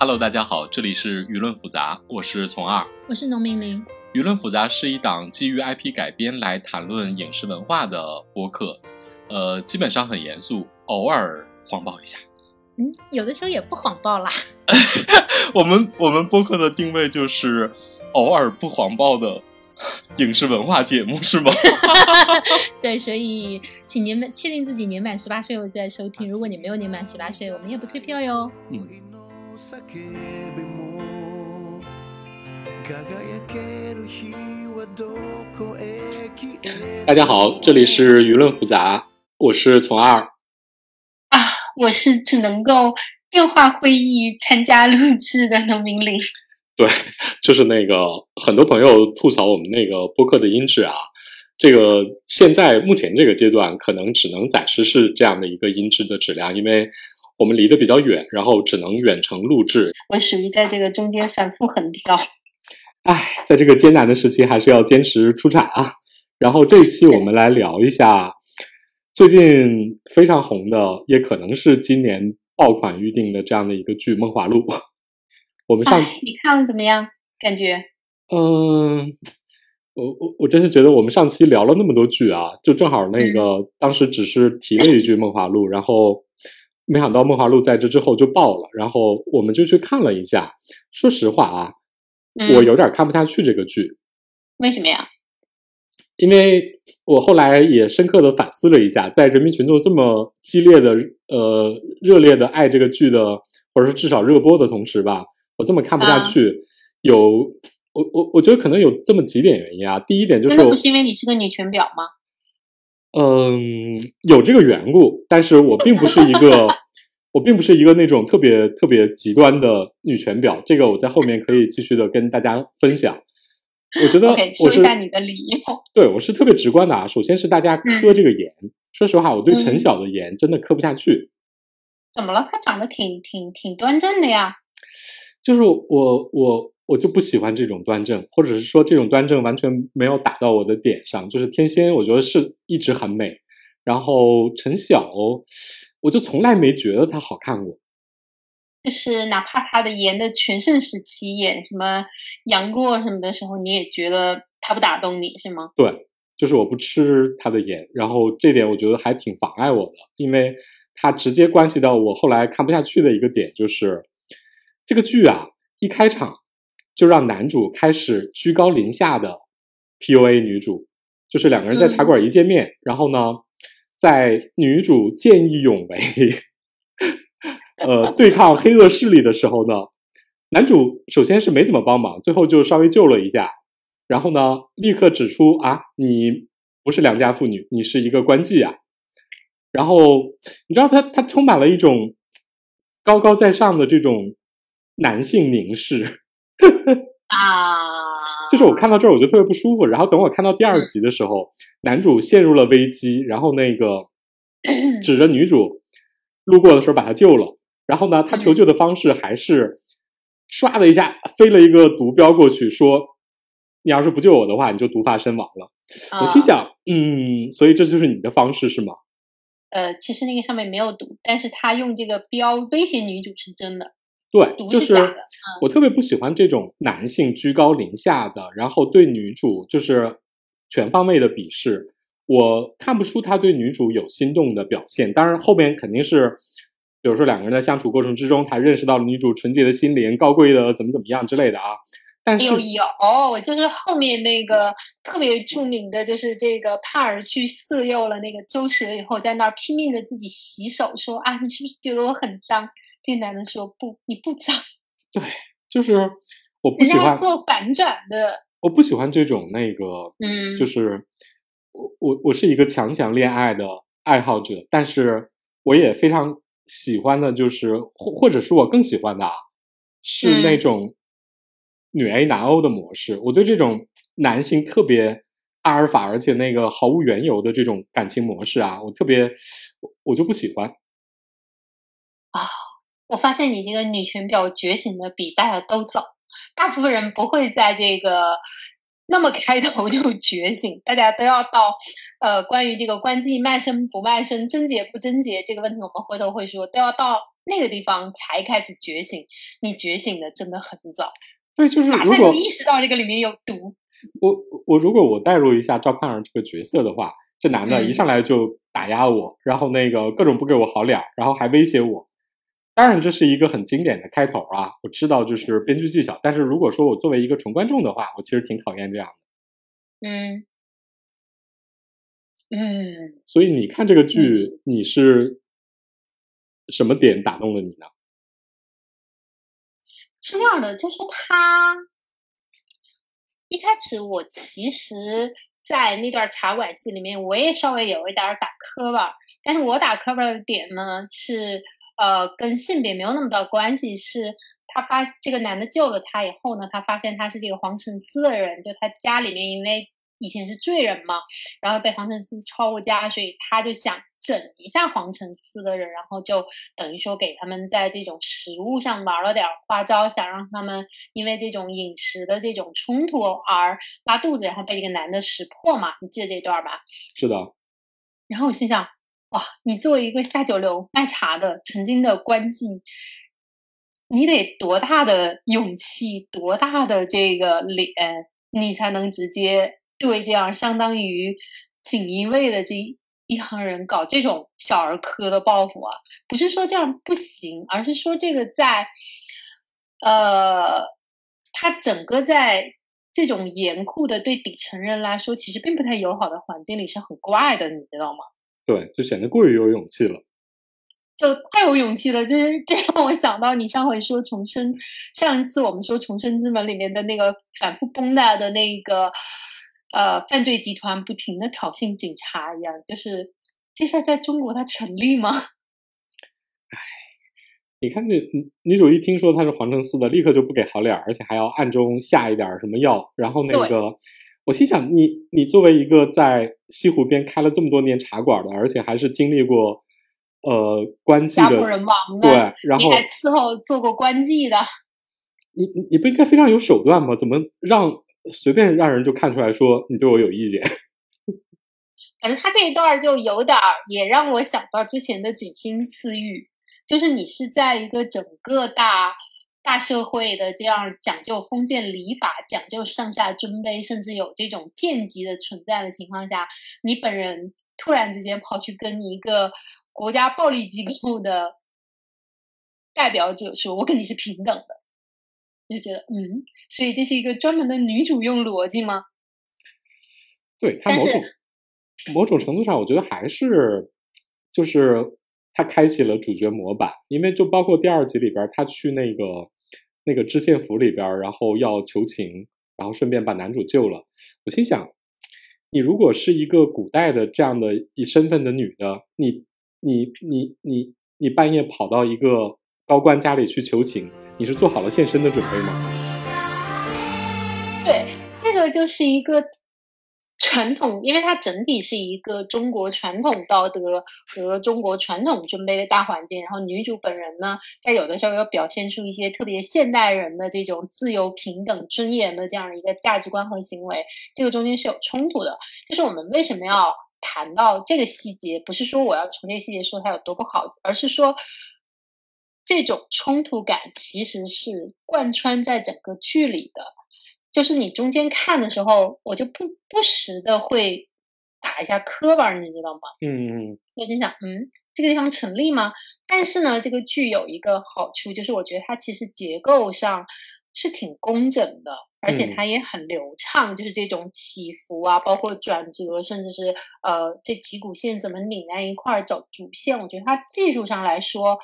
Hello，大家好，这里是舆论复杂，我是从二。我是农民林。舆论复杂是一档基于 IP 改编来谈论影视文化的播客，呃，基本上很严肃，偶尔谎报一下。嗯，有的时候也不谎报啦。我们我们播客的定位就是偶尔不谎报的影视文化节目，是吗？对，所以请年满确定自己年满十八岁后再收听。如果你没有年满十八岁，我们也不退票哟。嗯。大家好，这里是舆论复杂，我是从二啊，我是只能够电话会议参加录制的农民林。对，就是那个很多朋友吐槽我们那个播客的音质啊，这个现在目前这个阶段可能只能暂时是这样的一个音质的质量，因为。我们离得比较远，然后只能远程录制。我属于在这个中间反复横跳。唉，在这个艰难的时期，还是要坚持出产啊。然后这一期我们来聊一下最近非常红的，也可能是今年爆款预定的这样的一个剧《梦华录》。我们上你看了怎么样？感觉？嗯，我我我真是觉得我们上期聊了那么多剧啊，就正好那个当时只是提了一句《梦华录》，然后。没想到《梦华录》在这之后就爆了，然后我们就去看了一下。说实话啊，我有点看不下去这个剧。为什么呀？因为我后来也深刻的反思了一下，在人民群众这么激烈的、呃热烈的爱这个剧的，或者说至少热播的同时吧，我这么看不下去，有我我我觉得可能有这么几点原因啊。第一点就是，不是因为你是个女权婊吗？嗯，有这个缘故，但是我并不是一个，我并不是一个那种特别特别极端的女权婊。这个我在后面可以继续的跟大家分享。我觉得，说一下你的理由。对，我是特别直观的啊。首先是大家磕这个颜，说实话，我对陈晓的颜真的磕不下去。怎么了？他长得挺挺挺端正的呀。就是我我。我就不喜欢这种端正，或者是说这种端正完全没有打到我的点上。就是天仙，我觉得是一直很美。然后陈晓，我就从来没觉得她好看过。就是哪怕她的颜的全盛时期，演什么杨过什么的时候，你也觉得她不打动你是吗？对，就是我不吃她的颜。然后这点我觉得还挺妨碍我的，因为它直接关系到我后来看不下去的一个点，就是这个剧啊，一开场。就让男主开始居高临下的 PUA 女主，就是两个人在茶馆一见面，然后呢，在女主见义勇为，呃，对抗黑恶势力的时候呢，男主首先是没怎么帮忙，最后就稍微救了一下，然后呢，立刻指出啊，你不是良家妇女，你是一个官妓啊，然后你知道他他充满了一种高高在上的这种男性凝视。啊，就是我看到这儿我就特别不舒服。然后等我看到第二集的时候，男主陷入了危机，然后那个 指着女主路过的时候把她救了。然后呢，他求救的方式还是唰的一下飞了一个毒镖过去，说：“你要是不救我的话，你就毒发身亡了。”我心想，嗯，所以这就是你的方式是吗？呃，其实那个上面没有毒，但是他用这个标威胁女主是真的。对，就是我特别不喜欢这种男性居高临下的，然后对女主就是全方位的鄙视。我看不出他对女主有心动的表现。当然，后面肯定是，比如说两个人在相处过程之中，他认识到了女主纯洁的心灵、高贵的怎么怎么样之类的啊。但是有有，就是后面那个特别著名的，就是这个帕尔去色诱了那个周蛇以后，在那儿拼命的自己洗手，说啊，你是不是觉得我很脏？这男的说：“不，你不脏。”对，就是我不喜欢做反转的。我不喜欢这种那个，嗯，就是我我我是一个强强恋爱的爱好者，但是我也非常喜欢的，就是或或者是我更喜欢的啊，是那种女 A 男 O 的模式。我对这种男性特别阿尔法，而且那个毫无缘由的这种感情模式啊，我特别我就不喜欢啊。我发现你这个女权婊觉醒的比大家都早，大部分人不会在这个那么开头就觉醒，大家都要到呃关于这个关机卖身不卖身、贞洁不贞洁这个问题，我们回头会说，都要到那个地方才开始觉醒。你觉醒的真的很早，对，就是马上就意识到这个里面有毒。我我如果我代入一下赵盼儿这个角色的话，这男的一上来就打压我，然后那个各种不给我好脸，然后还威胁我。当然，这是一个很经典的开头啊！我知道就是编剧技巧，但是如果说我作为一个纯观众的话，我其实挺讨厌这样的。嗯嗯。所以你看这个剧，你是什么点打动了你呢？是这样的，就是他一开始我其实，在那段茶馆戏里面，我也稍微有一点打磕巴，但是我打磕巴的点呢是。呃，跟性别没有那么大关系，是他发这个男的救了他以后呢，他发现他是这个黄承思的人，就他家里面因为以前是罪人嘛，然后被黄承思抄过家，所以他就想整一下黄承思的人，然后就等于说给他们在这种食物上玩了点花招，想让他们因为这种饮食的这种冲突而拉肚子，然后被这个男的识破嘛，你记得这段吧？是的。然后我心想。哇，你作为一个下九流卖茶的曾经的官妓，你得多大的勇气，多大的这个脸，你才能直接对这样相当于锦衣卫的这一行人搞这种小儿科的报复啊？不是说这样不行，而是说这个在，呃，他整个在这种严酷的对底层人来说，其实并不太友好的环境里是很怪的，你知道吗？对，就显得过于有勇气了，就太有勇气了。就是这让我想到你上回说重生，上一次我们说《重生之门》里面的那个反复崩的的那个呃犯罪集团，不停的挑衅警察一样。就是这事儿在中国它成立吗？哎，你看那女主一听说他是黄承思的，立刻就不给好脸，而且还要暗中下一点什么药，然后那个。我心想，你你作为一个在西湖边开了这么多年茶馆的，而且还是经历过呃官妓的，家破人亡的，对，然后还伺候做过官妓的，你你你不应该非常有手段吗？怎么让随便让人就看出来说你对我有意见？反正他这一段就有点儿，也让我想到之前的景星私欲，就是你是在一个整个大。大社会的这样讲究封建礼法，讲究上下尊卑，甚至有这种贱籍的存在的情况下，你本人突然之间跑去跟一个国家暴力机构的代表者说：“我跟你是平等的。”就觉得，嗯，所以这是一个专门的女主用逻辑吗？对，他某种某种程度上，我觉得还是就是。他开启了主角模板，因为就包括第二集里边，他去那个那个知县府里边，然后要求情，然后顺便把男主救了。我心想，你如果是一个古代的这样的一身份的女的，你你你你你半夜跑到一个高官家里去求情，你是做好了献身的准备吗？对，这个就是一个。传统，因为它整体是一个中国传统道德和中国传统尊卑的大环境，然后女主本人呢，在有的时候又表现出一些特别现代人的这种自由、平等、尊严的这样的一个价值观和行为，这个中间是有冲突的。就是我们为什么要谈到这个细节？不是说我要从这个细节说它有多不好，而是说这种冲突感其实是贯穿在整个剧里的。就是你中间看的时候，我就不不时的会打一下磕巴，你知道吗？嗯嗯。我心想，嗯，这个地方成立吗？但是呢，这个剧有一个好处，就是我觉得它其实结构上是挺工整的，而且它也很流畅，就是这种起伏啊，包括转折，甚至是呃这几股线怎么拧在一块儿走主线，我觉得它技术上来说，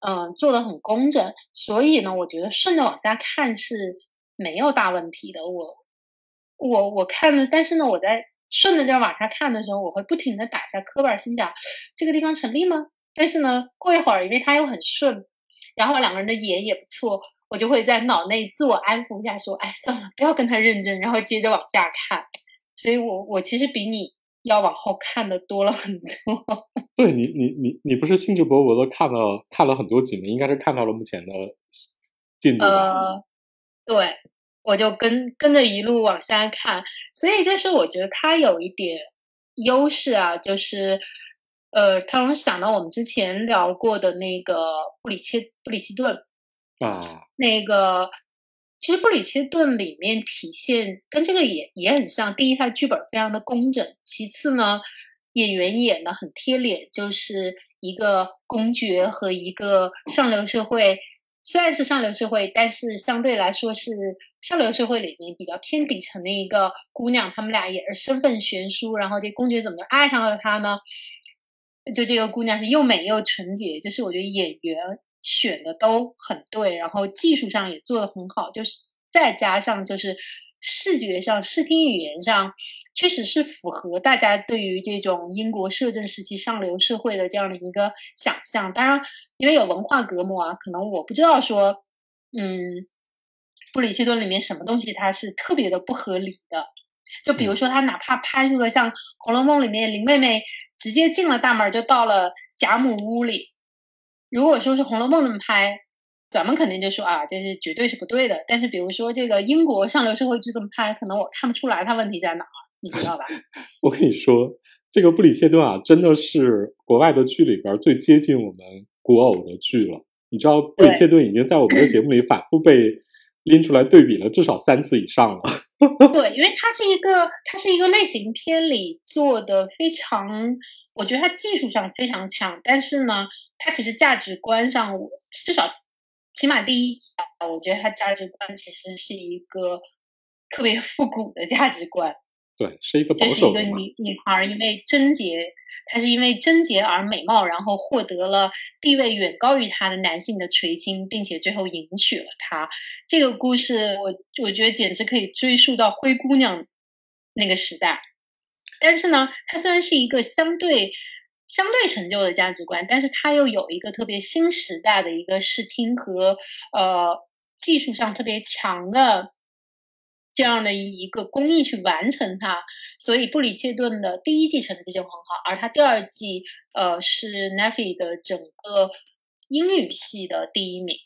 嗯，做的很工整。所以呢，我觉得顺着往下看是。没有大问题的，我我我看了，但是呢，我在顺着这往下看的时候，我会不停的打下磕巴，心想这个地方成立吗？但是呢，过一会儿，因为它又很顺，然后两个人的眼也不错，我就会在脑内自我安抚一下，说，哎，算了，不要跟他认真，然后接着往下看。所以我我其实比你要往后看的多了很多。对你，你你你不是兴致勃勃的看了看了很多集吗？应该是看到了目前的进度吧？对，我就跟跟着一路往下看，所以就是我觉得它有一点优势啊，就是呃，他让我想到我们之前聊过的那个布里切布里奇顿啊，那个其实布里切顿里面体现跟这个也也很像。第一，它的剧本非常的工整；其次呢，演员演的很贴脸，就是一个公爵和一个上流社会。虽然是上流社会，但是相对来说是上流社会里面比较偏底层的一个姑娘。他们俩也是身份悬殊，然后这公爵怎么就爱上了她呢？就这个姑娘是又美又纯洁，就是我觉得演员选的都很对，然后技术上也做的很好，就是再加上就是视觉上、视听语言上，确实是符合大家对于这种英国摄政时期上流社会的这样的一个想象。当然，因为有文化隔膜啊，可能我不知道说，嗯，布里切顿里面什么东西它是特别的不合理的。就比如说，他哪怕拍出了像《红楼梦》里面林妹妹直接进了大门就到了贾母屋里，如果说是《红楼梦》那么拍，咱们肯定就说啊，这是绝对是不对的。但是比如说这个英国上流社会就这么拍，可能我看不出来它问题在哪儿，你知道吧？我跟你说，这个布里切顿啊，真的是国外的剧里边最接近我们古偶的剧了。你知道，布里切顿已经在我们的节目里反复被拎出来对比了至少三次以上了。对，因为它是一个，它是一个类型片里做的非常，我觉得它技术上非常强，但是呢，它其实价值观上，至少起码第一集啊，我觉得它价值观其实是一个特别复古的价值观。对，是一个这是一个女女孩，因为贞洁，她是因为贞洁而美貌，然后获得了地位远高于她的男性的垂青，并且最后迎娶了他。这个故事，我我觉得简直可以追溯到灰姑娘那个时代。但是呢，它虽然是一个相对相对陈旧的价值观，但是它又有一个特别新时代的一个视听和呃技术上特别强的。这样的一个工艺去完成它，所以布里切顿的第一季成绩就很好，而他第二季，呃，是 Neffy 的整个英语系的第一名，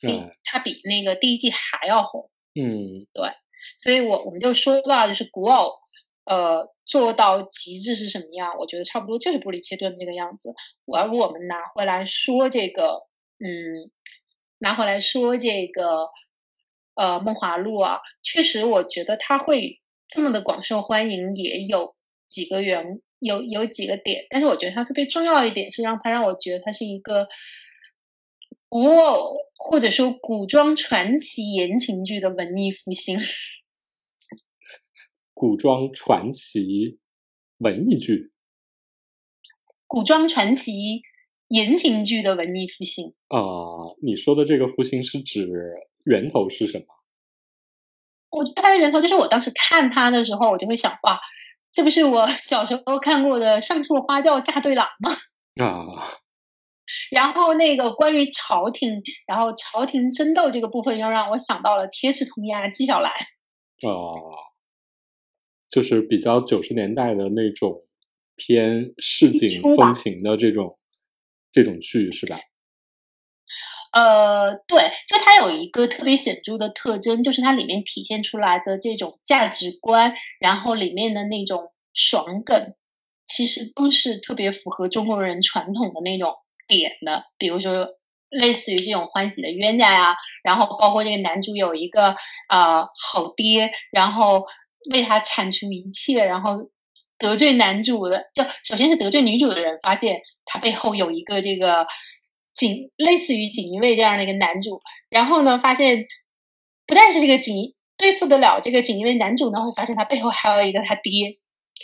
对他比那个第一季还要红。嗯，对，所以我我们就说到就是古偶，呃，做到极致是什么样？我觉得差不多就是布里切顿这个样子。而我们拿回来说这个，嗯，拿回来说这个。呃，梦华录啊，确实，我觉得它会这么的广受欢迎，也有几个原有有几个点，但是我觉得它特别重要一点是让它让我觉得它是一个古偶或者说古装传奇言情剧的文艺复兴。古装传奇文艺剧，古装传奇言情剧的文艺复兴啊！你说的这个复兴是指？源头是什么？我它的源头就是我当时看它的时候，我就会想，哇，这不是我小时候看过的《上错花轿嫁对郎》吗？啊！然后那个关于朝廷，然后朝廷争斗这个部分，又让我想到了《铁齿铜牙纪晓岚》。哦，就是比较九十年代的那种偏市井风情的这种这种剧，是吧？呃，对，就它有一个特别显著的特征，就是它里面体现出来的这种价值观，然后里面的那种爽梗，其实都是特别符合中国人传统的那种点的。比如说，类似于这种欢喜的冤家呀，然后包括这个男主有一个呃好爹，然后为他铲除一切，然后得罪男主的，就首先是得罪女主的人，发现他背后有一个这个。锦类似于锦衣卫这样的一个男主，然后呢，发现不但是这个锦对付得了这个锦衣卫男主呢，会发现他背后还有一个他爹，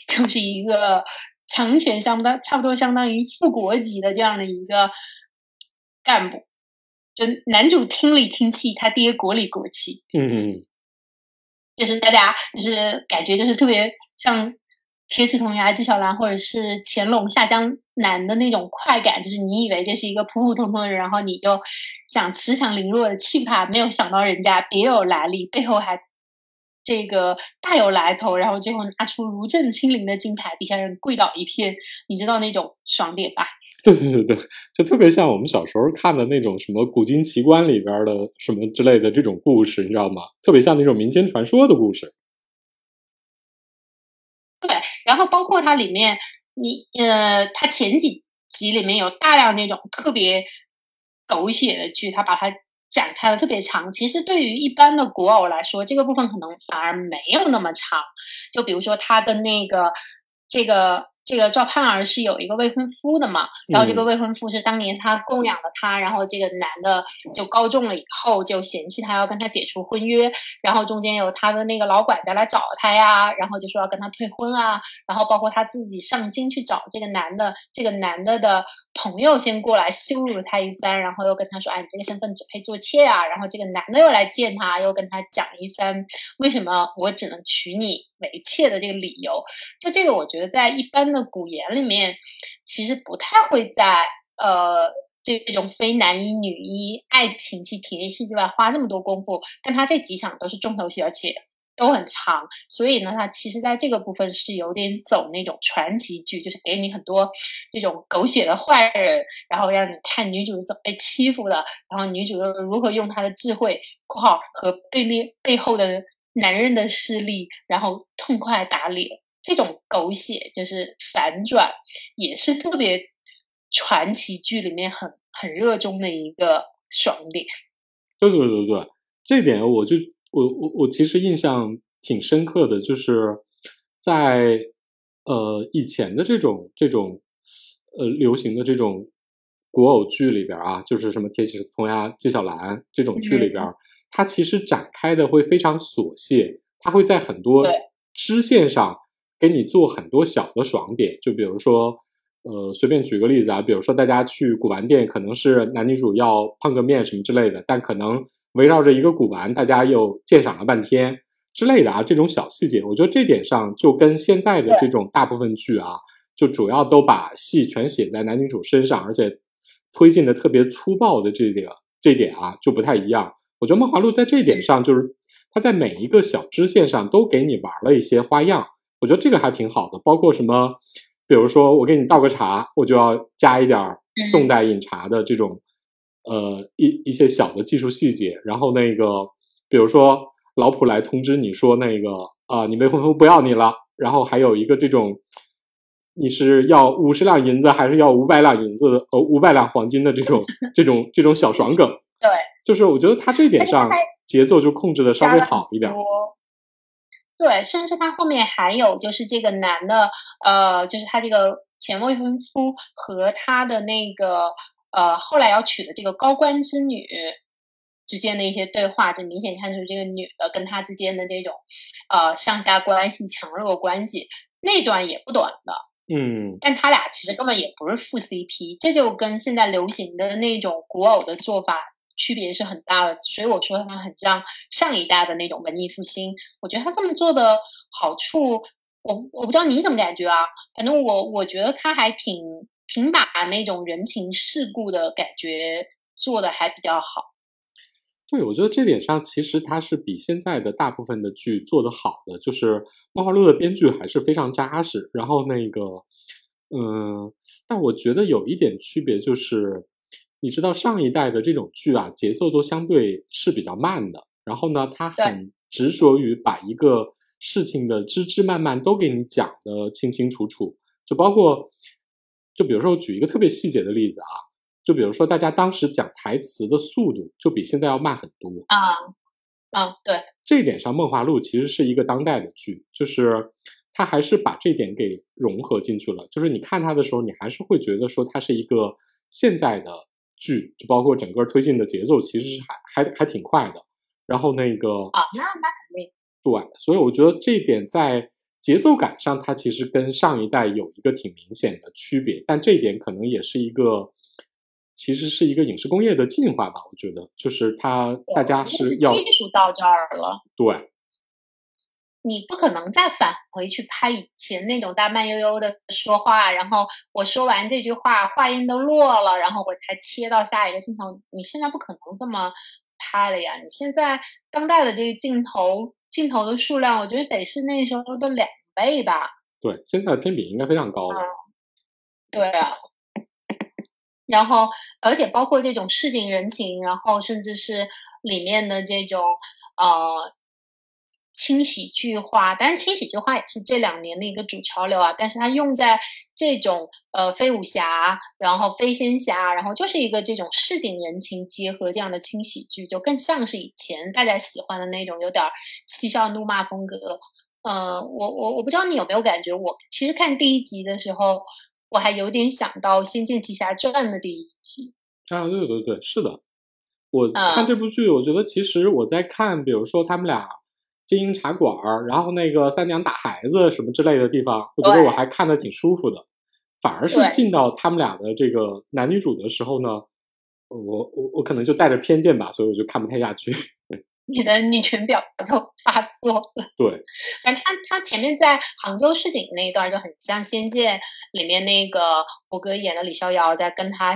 就是一个强权相当差不多相当于副国级的这样的一个干部。就男主听里听气，他爹国里国气。嗯嗯，就是大家就是感觉就是特别像。铁齿铜牙纪晓岚，或者是乾隆下江南的那种快感，就是你以为这是一个普普通通的人，然后你就想持强凌弱的气派，没有想到人家别有来历，背后还这个大有来头，然后最后拿出如朕亲临的金牌，底下人跪倒一片，你知道那种爽点吧？对对对，就特别像我们小时候看的那种什么古今奇观里边的什么之类的这种故事，你知道吗？特别像那种民间传说的故事。对，然后包括它里面，你呃，它前几集里面有大量那种特别狗血的剧，它把它展开的特别长。其实对于一般的古偶来说，这个部分可能反而没有那么长。就比如说他的那个这个。这个赵盼儿是有一个未婚夫的嘛，然后这个未婚夫是当年他供养了他，然后这个男的就高中了以后就嫌弃他，要跟他解除婚约，然后中间有他的那个老管家来找他呀，然后就说要跟他退婚啊，然后包括他自己上京去找这个男的，这个男的的朋友先过来羞辱他一番，然后又跟他说，哎，你这个身份只配做妾啊，然后这个男的又来见他，又跟他讲一番为什么我只能娶你。为妾的这个理由，就这个，我觉得在一般的古言里面，其实不太会在呃这种非男一女一爱情戏、体验戏之外花那么多功夫。但他这几场都是重头戏，而且都很长，所以呢，他其实在这个部分是有点走那种传奇剧，就是给你很多这种狗血的坏人，然后让你看女主怎么被欺负的，然后女主又如何用她的智慧（括号和背面背后的）。男人的势力，然后痛快打脸，这种狗血就是反转，也是特别传奇剧里面很很热衷的一个爽点。对对对对，这点我就我我我其实印象挺深刻的，就是在呃以前的这种这种呃流行的这种古偶剧里边啊，就是什么《铁齿铜牙纪晓岚》这种剧里边。它其实展开的会非常琐屑，它会在很多支线上给你做很多小的爽点。就比如说，呃，随便举个例子啊，比如说大家去古玩店，可能是男女主要碰个面什么之类的，但可能围绕着一个古玩，大家又鉴赏了半天之类的啊，这种小细节，我觉得这点上就跟现在的这种大部分剧啊，就主要都把戏全写在男女主身上，而且推进的特别粗暴的这个这点啊，就不太一样。我觉得《梦华录》在这一点上，就是它在每一个小支线上都给你玩了一些花样，我觉得这个还挺好的。包括什么，比如说我给你倒个茶，我就要加一点宋代饮茶的这种，呃，一一些小的技术细节。然后那个，比如说老普来通知你说那个啊，你未婚夫不要你了。然后还有一个这种，你是要五十两银子还是要五百两银子的？呃，五百两黄金的这种这种这种小爽梗。对。就是我觉得他这点上节奏就控制的稍微好一点。对，甚至他后面还有就是这个男的，呃，就是他这个前未婚夫和他的那个呃后来要娶的这个高官之女之间的一些对话，就明显看出这个女的跟他之间的这种呃上下关系、强弱关系，那段也不短的。嗯，但他俩其实根本也不是副 CP，这就跟现在流行的那种古偶的做法。区别是很大的，所以我说它很像上一代的那种文艺复兴。我觉得他这么做的好处，我我不知道你怎么感觉啊？反正我我觉得他还挺挺把那种人情世故的感觉做的还比较好。对，我觉得这点上其实他是比现在的大部分的剧做的好的，就是《梦华录》的编剧还是非常扎实。然后那个，嗯，但我觉得有一点区别就是。你知道上一代的这种剧啊，节奏都相对是比较慢的。然后呢，他很执着于把一个事情的枝枝蔓蔓都给你讲的清清楚楚。就包括，就比如说我举一个特别细节的例子啊，就比如说大家当时讲台词的速度就比现在要慢很多啊。嗯，对，这一点上，《梦华录》其实是一个当代的剧，就是它还是把这点给融合进去了。就是你看它的时候，你还是会觉得说它是一个现在的。剧就包括整个推进的节奏，其实是还还还挺快的。然后那个啊，那那肯定对，所以我觉得这一点在节奏感上，它其实跟上一代有一个挺明显的区别。但这一点可能也是一个，其实是一个影视工业的进化吧。我觉得，就是它大家是要技术到这儿了，对。你不可能再返回去拍以前那种大慢悠悠的说话，然后我说完这句话，话音都落了，然后我才切到下一个镜头。你现在不可能这么拍了呀！你现在当代的这个镜头，镜头的数量，我觉得得是那时候的两倍吧。对，现在的偏比应该非常高了。对啊，然后而且包括这种市井人情，然后甚至是里面的这种呃。轻喜剧化，当然轻喜剧化也是这两年的一个主潮流啊。但是它用在这种呃飞武侠，然后飞仙侠，然后就是一个这种市井人情结合这样的轻喜剧，就更像是以前大家喜欢的那种有点嬉笑怒骂风格。呃，我我我不知道你有没有感觉，我其实看第一集的时候，我还有点想到《仙剑奇侠传》的第一集。啊，对对对，是的。我看这部剧，我觉得其实我在看，比如说他们俩经营茶馆儿，然后那个三娘打孩子什么之类的地方，我觉得我还看的挺舒服的。反而是进到他们俩的这个男女主的时候呢，我我我可能就带着偏见吧，所以我就看不太下去。你的女权表就发作了。对，反正他他前面在杭州市井那一段就很像《仙剑》里面那个胡歌演的李逍遥在跟他。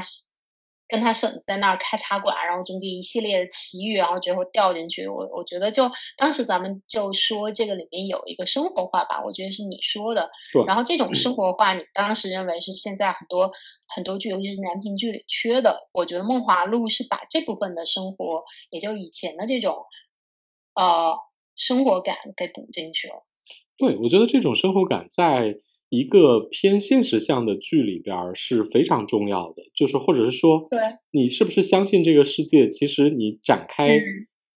跟他婶子在那儿开茶馆，然后中间一系列的奇遇，然后最后掉进去。我我觉得就当时咱们就说这个里面有一个生活化吧，我觉得是你说的。然后这种生活化，你当时认为是现在很多很多剧，尤其是男频剧里缺的。我觉得《梦华录》是把这部分的生活，也就以前的这种呃生活感给补进去了。对，我觉得这种生活感在。一个偏现实向的剧里边是非常重要的，就是或者是说，对你是不是相信这个世界？其实你展开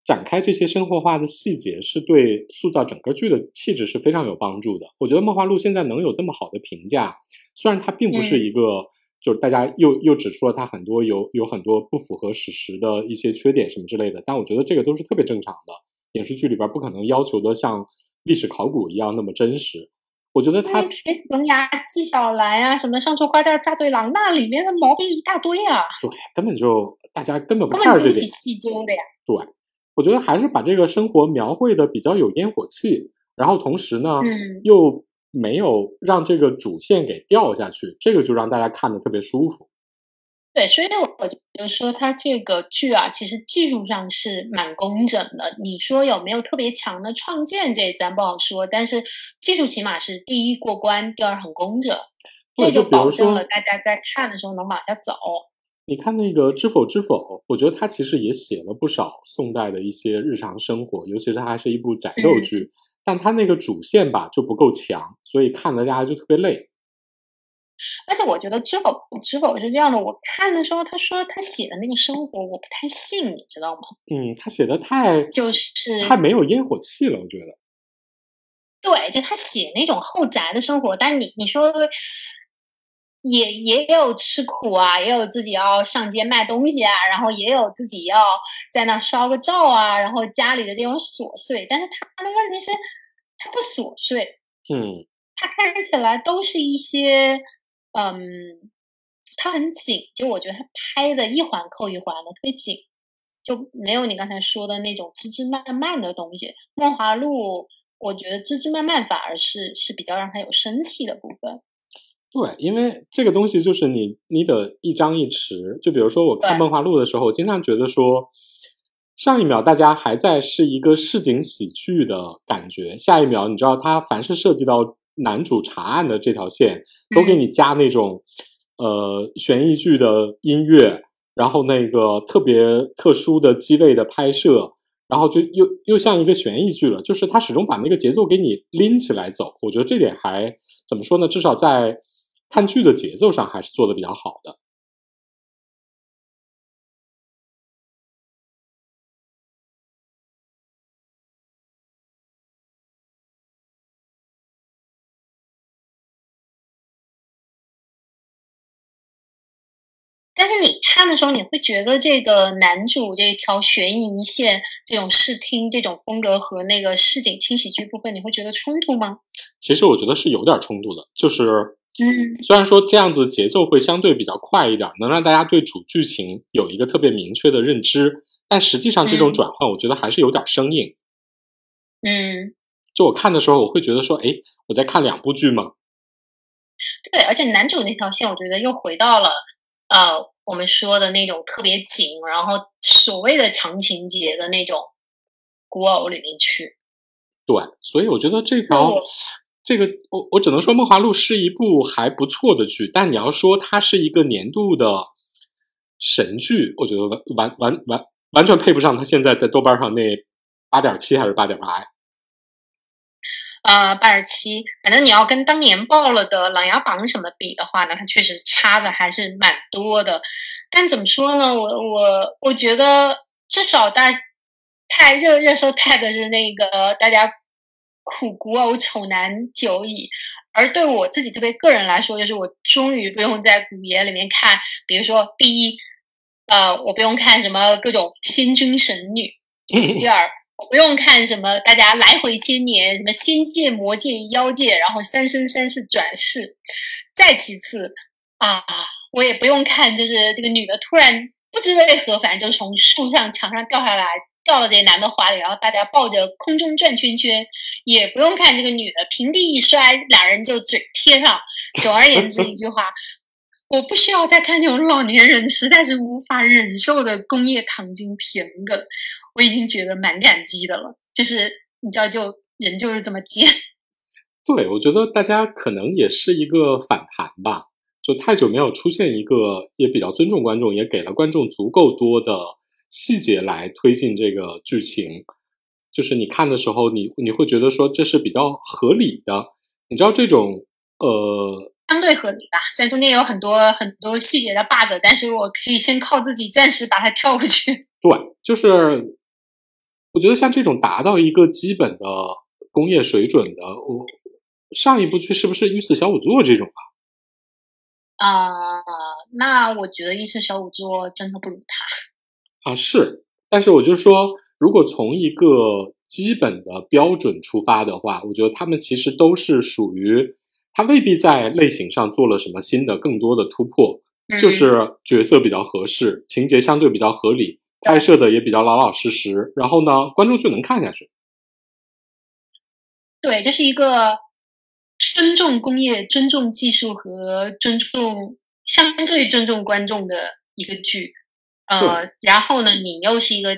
展开这些生活化的细节，是对塑造整个剧的气质是非常有帮助的。我觉得《梦华录》现在能有这么好的评价，虽然它并不是一个，就是大家又又指出了它很多有有很多不符合史实的一些缺点什么之类的，但我觉得这个都是特别正常的。影视剧里边不可能要求的像历史考古一样那么真实。我觉得他《铁齿铜牙》纪晓岚啊，什么上错花轿嫁对郎，那里面的毛病一大堆啊。对，根本就大家根本不看这点。戏精的呀。对，我觉得还是把这个生活描绘的比较有烟火气，然后同时呢，又没有让这个主线给掉下去，这个就让大家看的特别舒服。对，所以我就说他这个剧啊，其实技术上是蛮工整的。你说有没有特别强的创建，这咱不好说。但是技术起码是第一过关，第二很工整，这就保证了大家在看的时候能往下走。你看那个《知否知否》，我觉得他其实也写了不少宋代的一些日常生活，尤其是它还是一部宅斗剧，但它那个主线吧就不够强，所以看大家就特别累。而且我觉得知否知否是这样的，我看的时候他说他写的那个生活我不太信，你知道吗？嗯，他写的太就是太没有烟火气了，我觉得。对，就他写那种后宅的生活，但你你说也也有吃苦啊，也有自己要上街卖东西啊，然后也有自己要在那烧个灶啊，然后家里的这种琐碎，但是他的问题是他不琐碎，嗯，他看起来都是一些。嗯，它很紧，就我觉得它拍的一环扣一环的，特别紧，就没有你刚才说的那种枝枝蔓蔓的东西。梦华录，我觉得枝枝蔓蔓反而是是比较让它有生气的部分。对，因为这个东西就是你你得一张一弛。就比如说我看梦华录的时候，我经常觉得说，上一秒大家还在是一个市井喜剧的感觉，下一秒你知道，它凡是涉及到。男主查案的这条线都给你加那种呃悬疑剧的音乐，然后那个特别特殊的机位的拍摄，然后就又又像一个悬疑剧了。就是他始终把那个节奏给你拎起来走，我觉得这点还怎么说呢？至少在看剧的节奏上还是做的比较好的。看的时候，你会觉得这个男主这条悬疑线、这种视听这种风格和那个市井轻喜剧部分，你会觉得冲突吗？其实我觉得是有点冲突的，就是，嗯，虽然说这样子节奏会相对比较快一点，能让大家对主剧情有一个特别明确的认知，但实际上这种转换，我觉得还是有点生硬。嗯，就我看的时候，我会觉得说，哎，我在看两部剧吗？对，而且男主那条线，我觉得又回到了。呃，我们说的那种特别紧，然后所谓的强情节的那种古偶里面去。对，所以我觉得这条这个，我我只能说《梦华录》是一部还不错的剧，但你要说它是一个年度的神剧，我觉得完完完完完全配不上它现在在豆瓣上那八点七还是八点八。呃八十七，反正你要跟当年爆了的《琅琊榜》什么比的话呢，它确实差的还是蛮多的。但怎么说呢？我我我觉得至少大太热热搜 tag 是那个大家苦古偶丑男久矣，而对我自己特别个人来说，就是我终于不用在古爷里面看，比如说第一，呃，我不用看什么各种仙君神女；第二，不用看什么大家来回千年，什么仙界、魔界、妖界，然后三生三世转世；再其次啊，我也不用看，就是这个女的突然不知为何，反正就从树上、墙上掉下来。掉到这男的怀里，然后大家抱着空中转圈圈，也不用看这个女的平地一摔，俩人就嘴贴上。总而言之，一句话，我不需要再看那种老年人实在是无法忍受的工业糖精甜梗，我已经觉得蛮感激的了。就是你知道，就人就是这么贱。对，我觉得大家可能也是一个反弹吧，就太久没有出现一个也比较尊重观众，也给了观众足够多的。细节来推进这个剧情，就是你看的时候，你你会觉得说这是比较合理的。你知道这种呃，相对合理吧？虽然中间有很多很多细节的 bug，但是我可以先靠自己暂时把它跳过去。对，就是我觉得像这种达到一个基本的工业水准的，我上一部剧是不是《御赐小仵作》这种啊？啊，那我觉得《御赐小仵作》真的不如他。啊，是，但是我就说，如果从一个基本的标准出发的话，我觉得他们其实都是属于，他未必在类型上做了什么新的、更多的突破，就是角色比较合适，情节相对比较合理，拍摄的也比较老老实实，然后呢，观众就能看下去。对，这是一个尊重工业、尊重技术和尊重相对尊重观众的一个剧。呃，然后呢，你又是一个，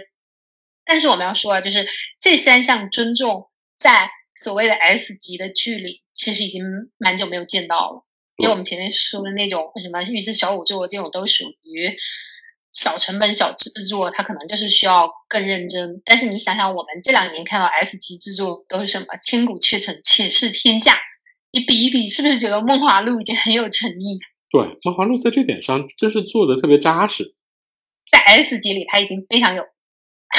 但是我们要说啊，就是这三项尊重在所谓的 S 级的剧里，其实已经蛮久没有见到了。因为我们前面说的那种什么御赐小五座这种，都属于小成本小制作，它可能就是需要更认真。但是你想想，我们这两年看到 S 级制作都是什么千古绝尘、且试天下，你比一比，是不是觉得梦华录已经很有诚意？对，梦华录在这点上就是做的特别扎实。在 S 级里，它已经非常有，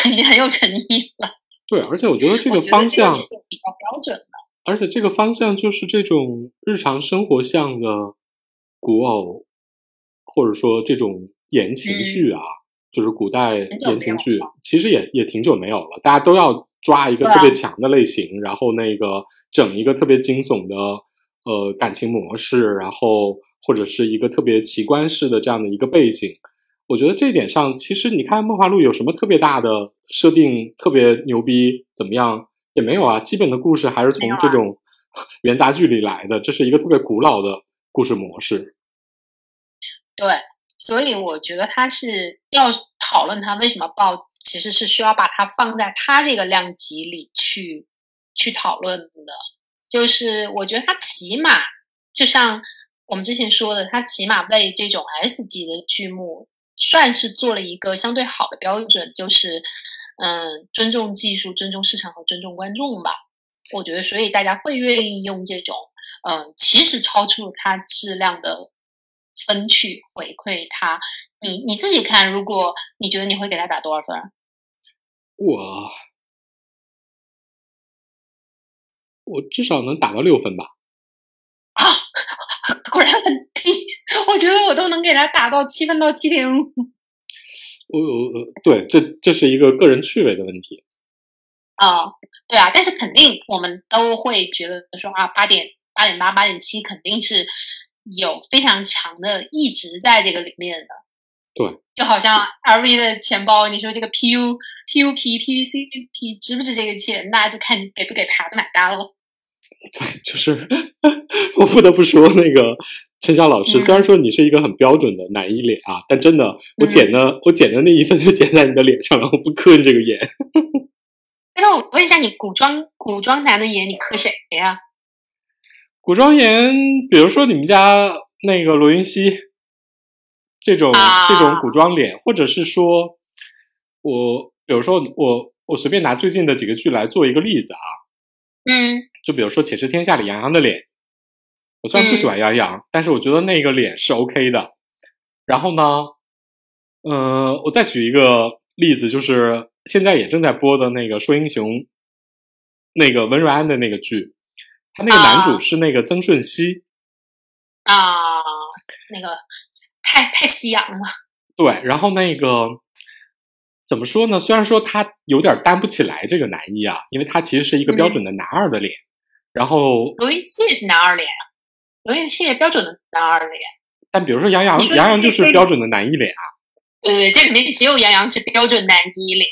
已经很有诚意了。对，而且我觉得这个方向比较标准的。而且这个方向就是这种日常生活向的古偶，或者说这种言情剧啊，就是古代言情剧，其实也也挺久没有了。大家都要抓一个特别强的类型，然后那个整一个特别惊悚的呃感情模式，然后或者是一个特别奇观式的这样的一个背景。我觉得这一点上，其实你看《梦华录》有什么特别大的设定，特别牛逼，怎么样也没有啊。基本的故事还是从这种 元杂剧里来的，这是一个特别古老的故事模式。对，所以我觉得他是要讨论他为什么爆，其实是需要把它放在他这个量级里去去讨论的。就是我觉得他起码就像我们之前说的，他起码为这种 S 级的剧目。算是做了一个相对好的标准，就是，嗯，尊重技术、尊重市场和尊重观众吧。我觉得，所以大家会愿意用这种，嗯，其实超出它质量的分去回馈它。你你自己看，如果你觉得你会给他打多少分？我我至少能打到六分吧。啊，果然很低。我觉得我都能给他打到七分到七点五。我对，这这是一个个人趣味的问题。啊，对啊，但是肯定我们都会觉得说啊，八点八点八八点七肯定是有非常强的一直在这个里面的。对，就好像 LV 的钱包，你说这个 PU PUP PVCP 值不值这个钱，那就看给不给牌子买单了。对，就是 我不得不说那个。陈晓老师，虽然说你是一个很标准的男一脸啊，但真的，我剪的我剪的那一份就剪在你的脸上了，我不磕你这个眼。那我问一下，你古装古装男的颜，你磕谁呀？古装颜，比如说你们家那个罗云熙，这种这种古装脸，或者是说，我比如说我我随便拿最近的几个剧来做一个例子啊。嗯，就比如说《且试天下》里杨洋的脸，我虽然不喜欢杨洋，但是我觉得那个脸是 OK 的。然后呢，嗯，我再举一个例子，就是现在也正在播的那个《说英雄》，那个温瑞安的那个剧，他那个男主是那个曾舜晞啊，那个太太夕阳了。对，然后那个怎么说呢？虽然说他有点担不起来这个男一啊，因为他其实是一个标准的男二的脸。然后罗云熙也是男二脸啊，罗云熙也标准的男二脸。但比如说杨洋，杨洋就是标准的男一脸啊。呃，这里面只有杨洋是标准男一脸。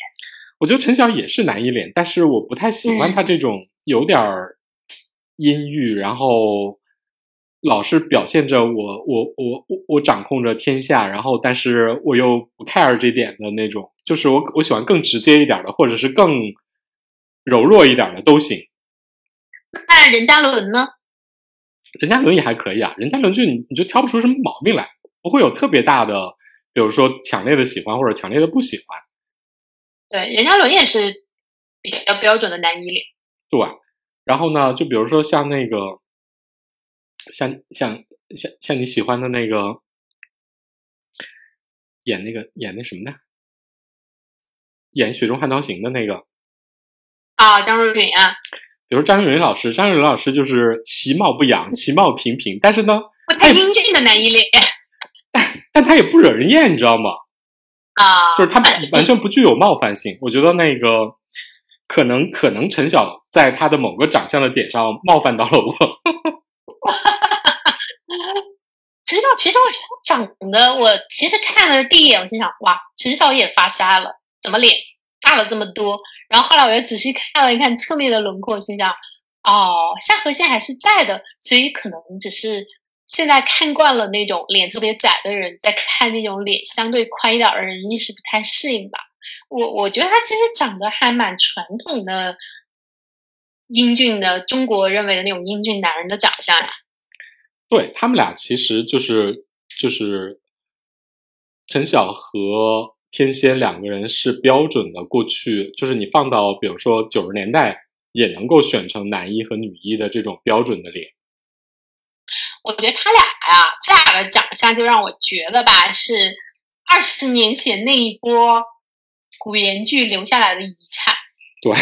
我觉得陈晓也是男一脸，但是我不太喜欢他这种有点儿阴郁，然后老是表现着我我我我我掌控着天下，然后但是我又不 care 这点的那种。就是我我喜欢更直接一点的，或者是更柔弱一点的都行。那任嘉伦呢？任嘉伦也还可以啊，任嘉伦就你你就挑不出什么毛病来，不会有特别大的，比如说强烈的喜欢或者强烈的不喜欢。对，任嘉伦也是比较标准的男一脸。对，然后呢，就比如说像那个，像像像像你喜欢的那个，演那个演那什么的，演《雪中悍刀行》的那个啊，张若昀啊。比如张若昀老师，张若昀老师就是其貌不扬，其貌平平，但是呢，不太英俊的男一脸，但 但他也不惹人厌，你知道吗？啊，就是他完全不具有冒犯性。我觉得那个可能可能陈晓在他的某个长相的点上冒犯到了我。陈晓其实我觉得长得，我其实看了第一眼，我心想哇，陈晓也发瞎了，怎么脸大了这么多？然后后来我又仔细看了一看侧面的轮廓，心想，哦，下颌线还是在的，所以可能只是现在看惯了那种脸特别窄的人，在看那种脸相对宽一点的人，一时不太适应吧。我我觉得他其实长得还蛮传统的英俊的，中国认为的那种英俊男人的长相呀。对他们俩其实就是就是陈晓和。天仙两个人是标准的，过去就是你放到比如说九十年代也能够选成男一和女一的这种标准的脸。我觉得他俩呀，他俩的长相就让我觉得吧，是二十年前那一波古言剧留下来的遗产。对，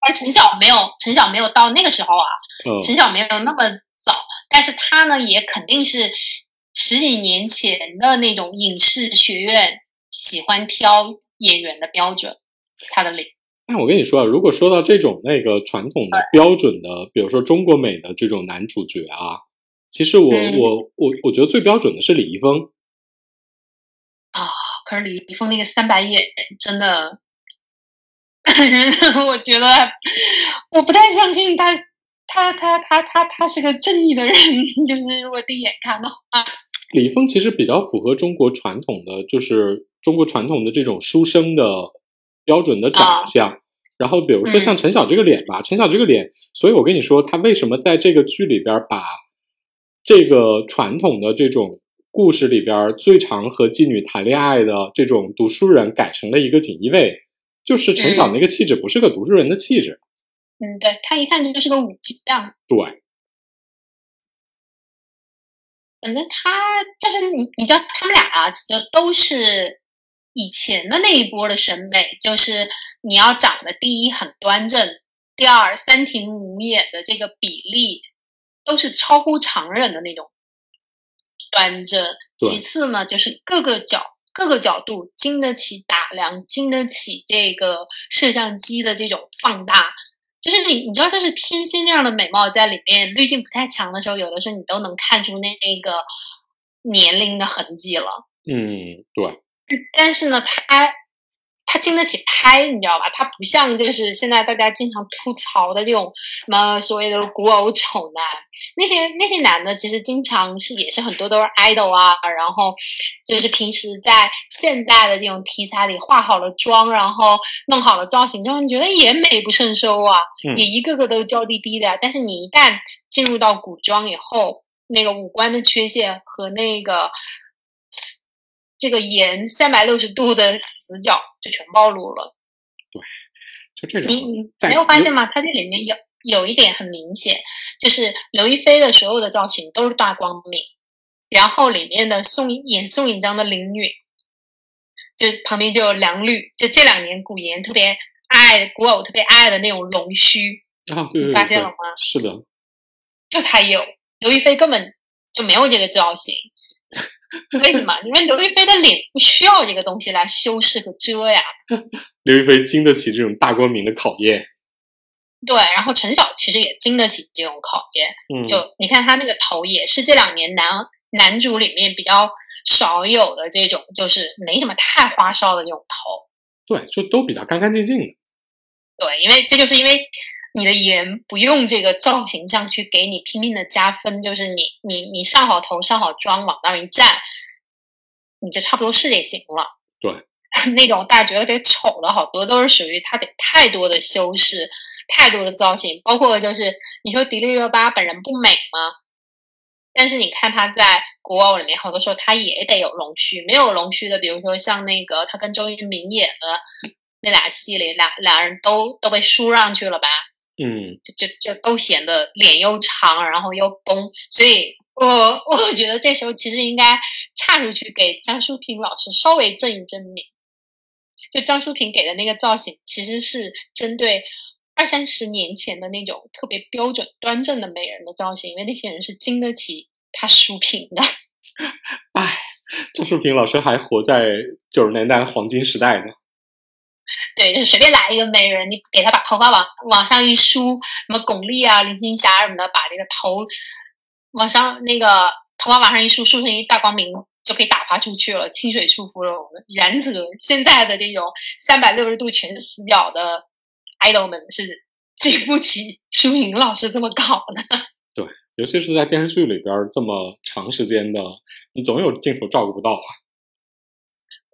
但陈晓没有，陈晓没有到那个时候啊，陈晓没有那么早，但是他呢，也肯定是十几年前的那种影视学院。喜欢挑演员的标准，他的脸。那我跟你说啊，如果说到这种那个传统的标准的，比如说中国美的这种男主角啊，其实我我我我觉得最标准的是李易峰。啊，可是李易峰那个三白眼真的，我觉得我不太相信他，他他他他他是个正义的人，就是如果第一眼看的话。李易峰其实比较符合中国传统的，就是中国传统的这种书生的标准的长相。然后比如说像陈晓这个脸吧，陈晓这个脸，所以我跟你说，他为什么在这个剧里边把这个传统的这种故事里边最常和妓女谈恋爱的这种读书人改成了一个锦衣卫，就是陈晓那个气质不是个读书人的气质。嗯，对他一看就是个武将。对。反正他就是你，你知道他们俩啊，就都是以前的那一波的审美，就是你要长得第一很端正，第二三庭五眼的这个比例都是超乎常人的那种端正。其次呢，就是各个角各个角度经得起打量，经得起这个摄像机的这种放大。就是你，你知道，就是天仙这样的美貌在里面滤镜不太强的时候，有的时候你都能看出那那个年龄的痕迹了。嗯，对。但是呢，他。他经得起拍，你知道吧？他不像就是现在大家经常吐槽的这种什么所谓的古偶丑男，那些那些男的其实经常是也是很多都是 idol 啊，然后就是平时在现代的这种题材里化好了妆，然后弄好了造型之后，你觉得也美不胜收啊，也一个个都娇滴滴的。但是你一旦进入到古装以后，那个五官的缺陷和那个。这个颜三百六十度的死角就全暴露了。对，就这种。你你没有发现吗？它这里面有有一点很明显，就是刘亦菲的所有的造型都是大光明，然后里面的宋演宋引章的林允，就旁边就有梁绿，就这两年古言特别爱古偶特别爱的那种龙须啊，对对发现了吗？是的，就他有，刘亦菲根本就没有这个造型。为什么？因为刘亦菲的脸不需要这个东西来修饰和遮呀。刘亦菲经得起这种大光明的考验。对，然后陈晓其实也经得起这种考验。嗯，就你看他那个头，也是这两年男男主里面比较少有的这种，就是没什么太花哨的这种头。对，就都比较干干净净的。对，因为这就是因为。你的颜不用这个造型上去给你拼命的加分，就是你你你上好头上好妆往那儿一站，你就差不多是这型了。对，那种大家觉得给丑的好多都是属于他得太多的修饰，太多的造型，包括就是你说迪丽热巴本人不美吗？但是你看他在古偶里面，好多时候他也得有龙须，没有龙须的，比如说像那个他跟周渝民演的那俩戏里，俩俩人都都被输上去了吧？嗯，就就就都显得脸又长，然后又崩，所以我我觉得这时候其实应该岔出去给张淑萍老师稍微正一正脸。就张淑萍给的那个造型，其实是针对二三十年前的那种特别标准端正的美人的造型，因为那些人是经得起他淑平的。哎，张淑萍老师还活在九十年代黄金时代呢。对，就是随便来一个美人，你给她把头发往往上一梳，什么巩俐啊、林青霞什么的，把这个头往上那个头发往上一梳，梳成一大光明，就可以打发出去了，清水出芙蓉。然则现在的这种三百六十度全死角的 idol 们是经不起舒莹老师这么搞的。对，尤其是在电视剧里边这么长时间的，你总有镜头照顾不到啊。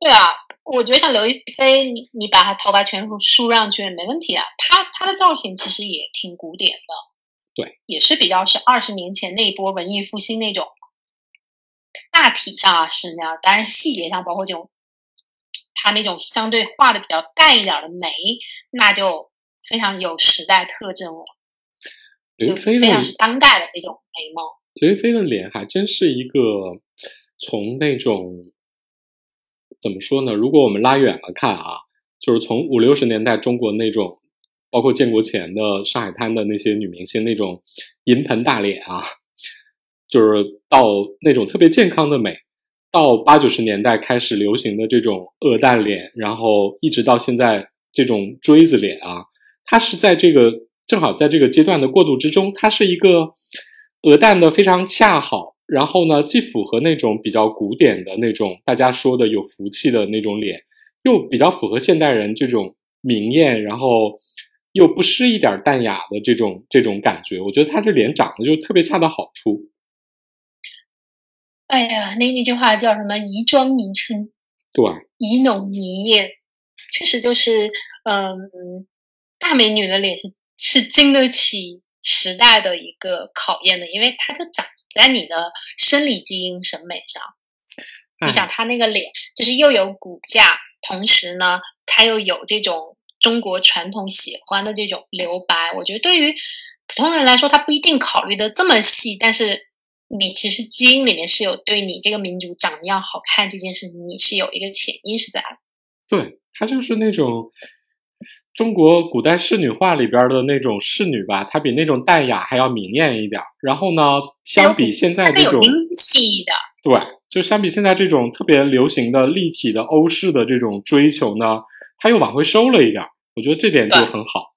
对啊。我觉得像刘亦菲，你你把她头发全部梳上去也没问题啊。她她的造型其实也挺古典的，对，也是比较是二十年前那一波文艺复兴那种。大体上啊是那样，当然细节上包括这种，她那种相对画的比较淡一点的眉，那就非常有时代特征了。刘亦菲非常是当代的这种眉毛。刘亦菲的脸还真是一个从那种。怎么说呢？如果我们拉远了看啊，就是从五六十年代中国那种，包括建国前的上海滩的那些女明星那种银盆大脸啊，就是到那种特别健康的美，到八九十年代开始流行的这种鹅蛋脸，然后一直到现在这种锥子脸啊，它是在这个正好在这个阶段的过渡之中，它是一个鹅蛋的非常恰好。然后呢，既符合那种比较古典的那种大家说的有福气的那种脸，又比较符合现代人这种明艳，然后又不失一点淡雅的这种这种感觉。我觉得他这脸长得就特别恰到好处。哎呀，那那句话叫什么？宜妆宜称，对，宜浓宜艳，确实就是，嗯，大美女的脸是是经得起时代的一个考验的，因为她就长。在你的生理基因审美上，你想他那个脸，就是又有骨架，同时呢，他又有这种中国传统喜欢的这种留白。我觉得对于普通人来说，他不一定考虑的这么细，但是你其实基因里面是有对你这个民族长得要好看这件事，你是有一个潜意识在。对他就是那种。中国古代仕女画里边的那种仕女吧，她比那种淡雅还要明艳一点。然后呢，相比现在这种，对，就相比现在这种特别流行的立体的欧式的这种追求呢，她又往回收了一点。我觉得这点就很好。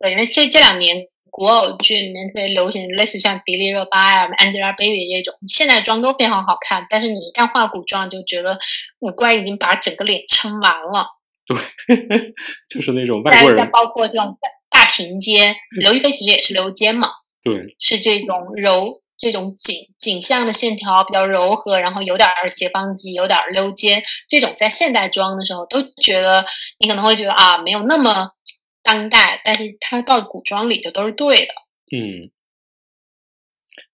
对，因为这这两年古偶剧里面特别流行，类似像迪丽热巴呀、Angelababy 这种现代妆都非常好看，但是你一旦画古装，就觉得五官已经把整个脸撑完了。对，就是那种外国人。再包括这种大平肩，刘亦菲其实也是溜肩嘛。对，是这种柔、这种颈颈项的线条比较柔和，然后有点斜方肌，有点溜肩。这种在现代装的时候都觉得，你可能会觉得啊，没有那么当代，但是它到古装里就都是对的。嗯。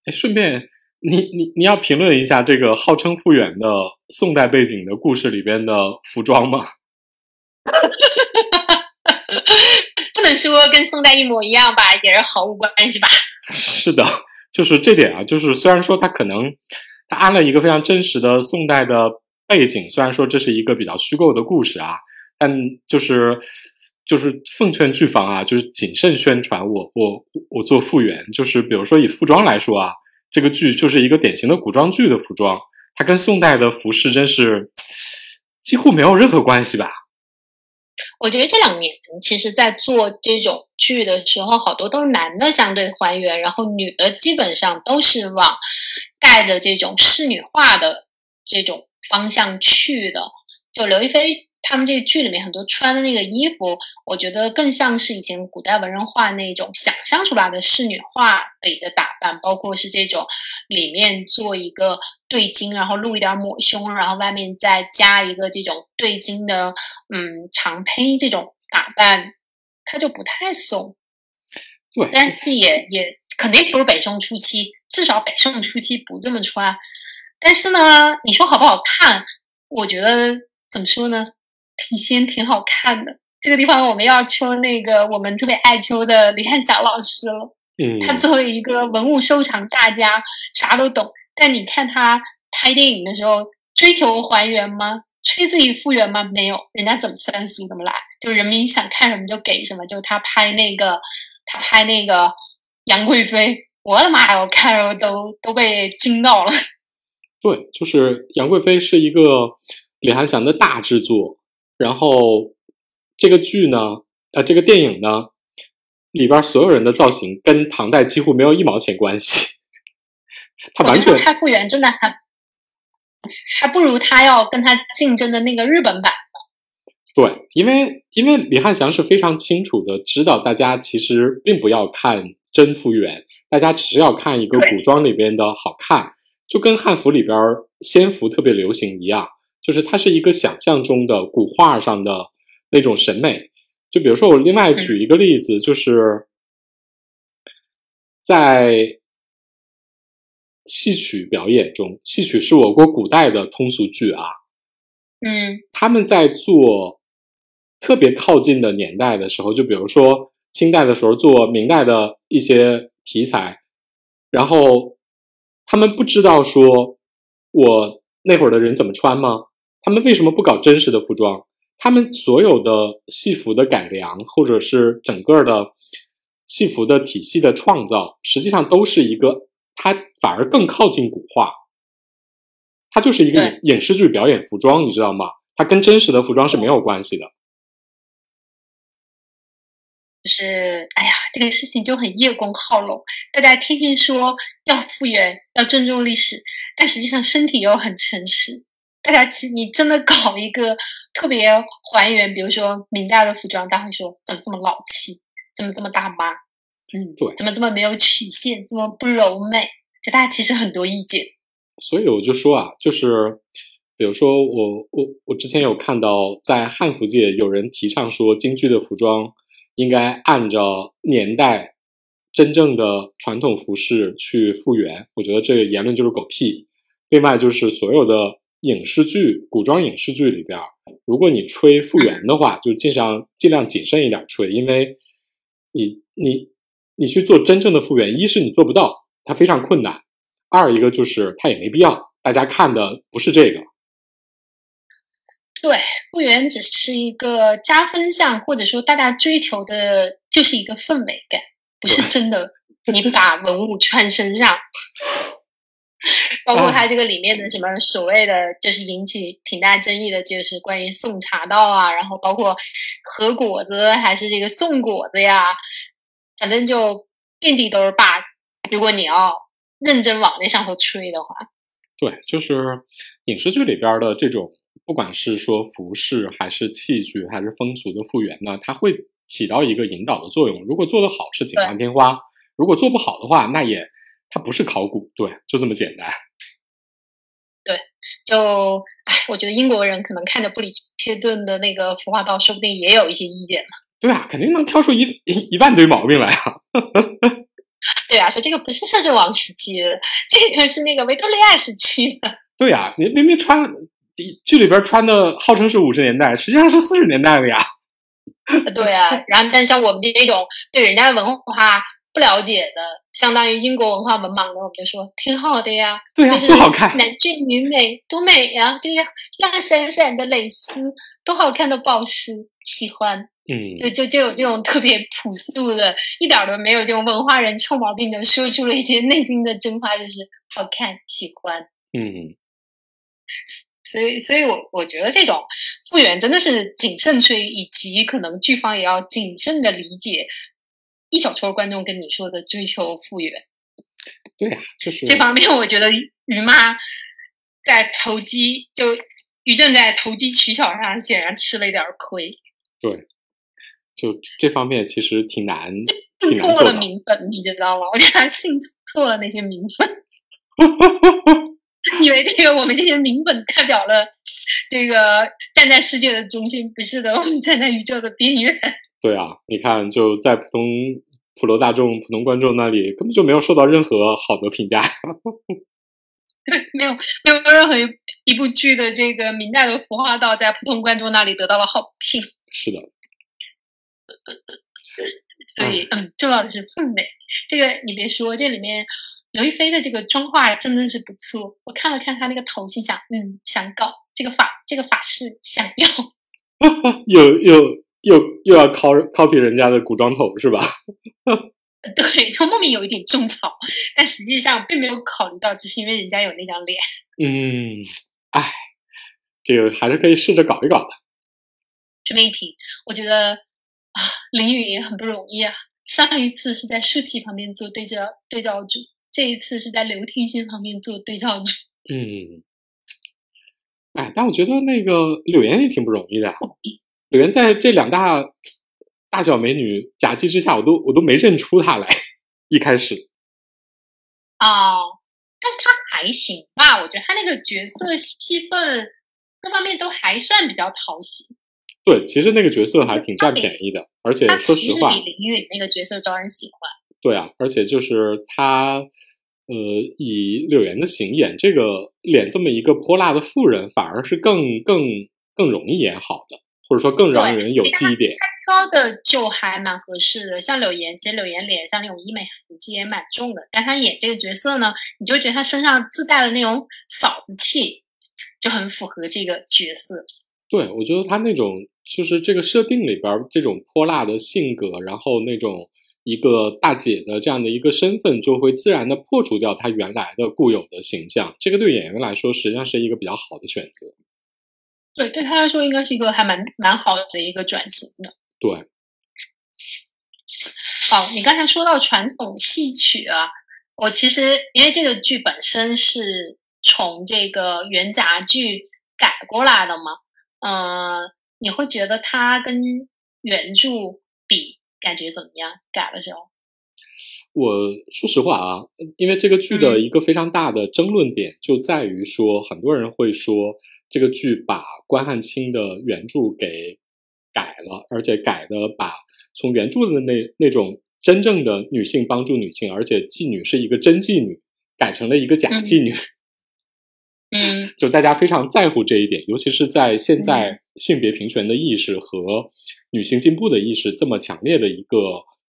哎，顺便，你你你要评论一下这个号称复原的宋代背景的故事里边的服装吗？哈，不能说跟宋代一模一样吧，也是毫无关系吧？是的，就是这点啊，就是虽然说他可能他安了一个非常真实的宋代的背景，虽然说这是一个比较虚构的故事啊，但就是就是奉劝剧方啊，就是谨慎宣传我我我做复原，就是比如说以服装来说啊，这个剧就是一个典型的古装剧的服装，它跟宋代的服饰真是几乎没有任何关系吧。我觉得这两年其实，在做这种剧的时候，好多都是男的相对还原，然后女的基本上都是往带着这种仕女化的这种方向去的。就刘亦菲。他们这个剧里面很多穿的那个衣服，我觉得更像是以前古代文人画那种想象出来的仕女画的一个打扮，包括是这种里面做一个对襟，然后露一点抹胸，然后外面再加一个这种对襟的嗯长披这种打扮，它就不太松。对，但是也也肯定不是北宋初期，至少北宋初期不这么穿。但是呢，你说好不好看？我觉得怎么说呢？挺仙，挺好看的。这个地方我们要求那个我们特别爱秋的李汉祥老师了。嗯，他作为一个文物收藏大家，啥都懂。但你看他拍电影的时候，追求还原吗？吹自己复原吗？没有，人家怎么三俗怎么来，就人民想看什么就给什么。就他拍那个，他拍那个杨贵妃，我的妈呀，我看着都都被惊到了。对，就是杨贵妃是一个李翰祥的大制作。然后，这个剧呢，呃，这个电影呢，里边所有人的造型跟唐代几乎没有一毛钱关系。他完全太复原真的还还不如他要跟他竞争的那个日本版对，因为因为李汉祥是非常清楚的知道，大家其实并不要看真复原，大家只是要看一个古装里边的好看，就跟汉服里边仙服特别流行一样。就是它是一个想象中的古画上的那种审美，就比如说我另外举一个例子，就是在戏曲表演中，戏曲是我国古代的通俗剧啊，嗯，他们在做特别靠近的年代的时候，就比如说清代的时候做明代的一些题材，然后他们不知道说我那会儿的人怎么穿吗？他们为什么不搞真实的服装？他们所有的戏服的改良，或者是整个的戏服的体系的创造，实际上都是一个，它反而更靠近古画。它就是一个影视剧表演服装，你知道吗？它跟真实的服装是没有关系的。就是，哎呀，这个事情就很叶公好龙，大家天天说要复原，要尊重历史，但实际上身体又很诚实。大家其实你真的搞一个特别还原，比如说明代的服装，大家会说怎么这么老气，怎么这么大妈？嗯，对，怎么这么没有曲线，这么不柔美？就大家其实很多意见。所以我就说啊，就是比如说我我我之前有看到在汉服界有人提倡说京剧的服装应该按照年代真正的传统服饰去复原，我觉得这个言论就是狗屁。另外就是所有的。影视剧、古装影视剧里边，如果你吹复原的话，就尽量尽量谨慎一点吹，因为你你你去做真正的复原，一是你做不到，它非常困难；二一个就是它也没必要，大家看的不是这个。对，复原只是一个加分项，或者说大家追求的就是一个氛围感，不是真的你把文物穿身上。包括它这个里面的什么所谓的，就是引起挺大争议的，就是关于送茶道啊，然后包括和果子还是这个送果子呀，反正就遍地都是 bug。如果你要认真往那上头吹的话，对，就是影视剧里边的这种，不管是说服饰还是器具还是风俗的复原呢，它会起到一个引导的作用。如果做得好是锦上添花，如果做不好的话，那也。它不是考古，对，就这么简单。对，就哎，我觉得英国人可能看着布里切顿的那个服化道，说不定也有一些意见呢。对啊，肯定能挑出一一一万堆毛病来啊。对啊，说这个不是摄政王时期的，这个是那个维多利亚时期的。对呀，你明明穿剧里边穿的号称是五十年代，实际上是四十年代的呀。对啊，然后但像我们这种对人家的文化不了解的，相当于英国文化文盲的，我们就说挺好的呀，对呀，多好看，男俊女美，多美呀！这些亮闪闪的蕾丝，多好看的宝石，喜欢。嗯，就就就有这种特别朴素的，一点都没有这种文化人臭毛病的，说出了一些内心的真话，就是好看，喜欢。嗯。所以，所以我我觉得这种复原真的是谨慎吹，以及可能剧方也要谨慎的理解一小撮观众跟你说的追求复原。对呀，就是这方面，我觉得于妈在投机，就于正在投机取巧上显然吃了一点亏。对，就这方面其实挺难，信错了名分，你知道吗？我觉得他信错了那些名分。以为这个我们这些名本代表了这个站在世界的中心，不是的，我们站在宇宙的边缘。对啊，你看，就在普通普罗大众、普通观众那里，根本就没有受到任何好的评价。对，没有没有任何一部剧的这个明代的服化道在普通观众那里得到了好评。是的。所以，嗯，重要的是氛围。这个你别说，这里面。刘亦菲的这个妆化真的是不错，我看了看她那个头，心想，嗯，想搞这个法，这个法式想要，又又又又要 copy copy 人家的古装头是吧？对，就莫名有一点种草，但实际上并没有考虑到，只是因为人家有那张脸。嗯，哎，这个还是可以试着搞一搞的。这么一提，我觉得啊，林允也很不容易啊。上一次是在舒淇旁边做对照对照组。这一次是在刘天仙旁边做对照组。嗯，哎，但我觉得那个柳岩也挺不容易的。柳岩在这两大大小美女夹击之下，我都我都没认出她来。一开始，哦，但是她还行吧？我觉得她那个角色戏份各方面都还算比较讨喜。对，其实那个角色还挺占便宜的，而且说实话，比林允那个角色招人喜欢。对啊，而且就是她。呃，以柳岩的形演这个脸这么一个泼辣的妇人，反而是更更更容易演好的，或者说更让人有记忆点。她挑的就还蛮合适的，像柳岩，其实柳岩脸上那种医美痕迹也蛮重的，但她演这个角色呢，你就觉得她身上自带的那种嫂子气，就很符合这个角色。对，我觉得她那种就是这个设定里边这种泼辣的性格，然后那种。一个大姐的这样的一个身份，就会自然的破除掉她原来的固有的形象。这个对演员来说，实际上是一个比较好的选择。对，对他来说，应该是一个还蛮蛮好的一个转型的。对。哦，你刚才说到传统戏曲啊，我其实因为这个剧本身是从这个元杂剧改过来的嘛，嗯，你会觉得它跟原著比？感觉怎么样？改的时候，我说实话啊，因为这个剧的一个非常大的争论点就在于说，很多人会说这个剧把关汉卿的原著给改了，而且改的把从原著的那那种真正的女性帮助女性，而且妓女是一个真妓女，改成了一个假妓女。嗯，就大家非常在乎这一点，尤其是在现在性别平权的意识和女性进步的意识这么强烈的一个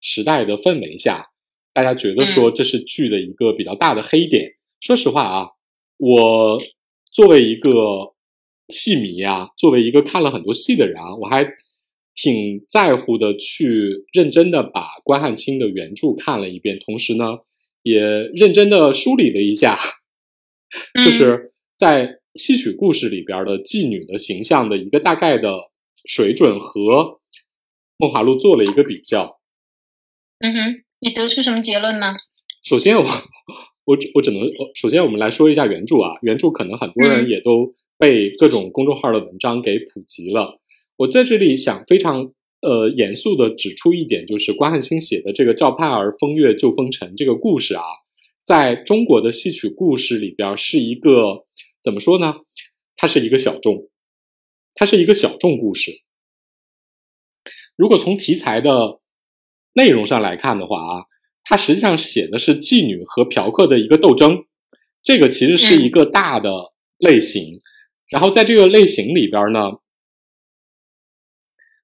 时代的氛围下，大家觉得说这是剧的一个比较大的黑点。说实话啊，我作为一个戏迷啊，作为一个看了很多戏的人啊，我还挺在乎的，去认真的把关汉卿的原著看了一遍，同时呢，也认真的梳理了一下，就是。在戏曲故事里边的妓女的形象的一个大概的水准和《梦华录》做了一个比较。嗯哼，你得出什么结论呢？首先，我我我只能首先我们来说一下原著啊，原著可能很多人也都被各种公众号的文章给普及了。我在这里想非常呃严肃的指出一点，就是关汉卿写的这个赵盼儿风月旧风尘这个故事啊，在中国的戏曲故事里边是一个。怎么说呢？它是一个小众，它是一个小众故事。如果从题材的内容上来看的话啊，它实际上写的是妓女和嫖客的一个斗争，这个其实是一个大的类型。然后在这个类型里边呢，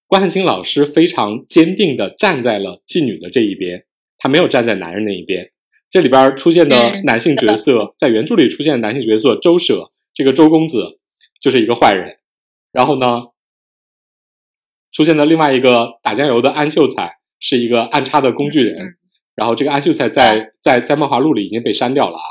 关汉卿老师非常坚定的站在了妓女的这一边，他没有站在男人那一边。这里边出现的男性角色，在原著里出现的男性角色周舍，这个周公子就是一个坏人。然后呢，出现的另外一个打酱油的安秀才是一个暗插的工具人。然后这个安秀才在在在漫画录里已经被删掉了啊。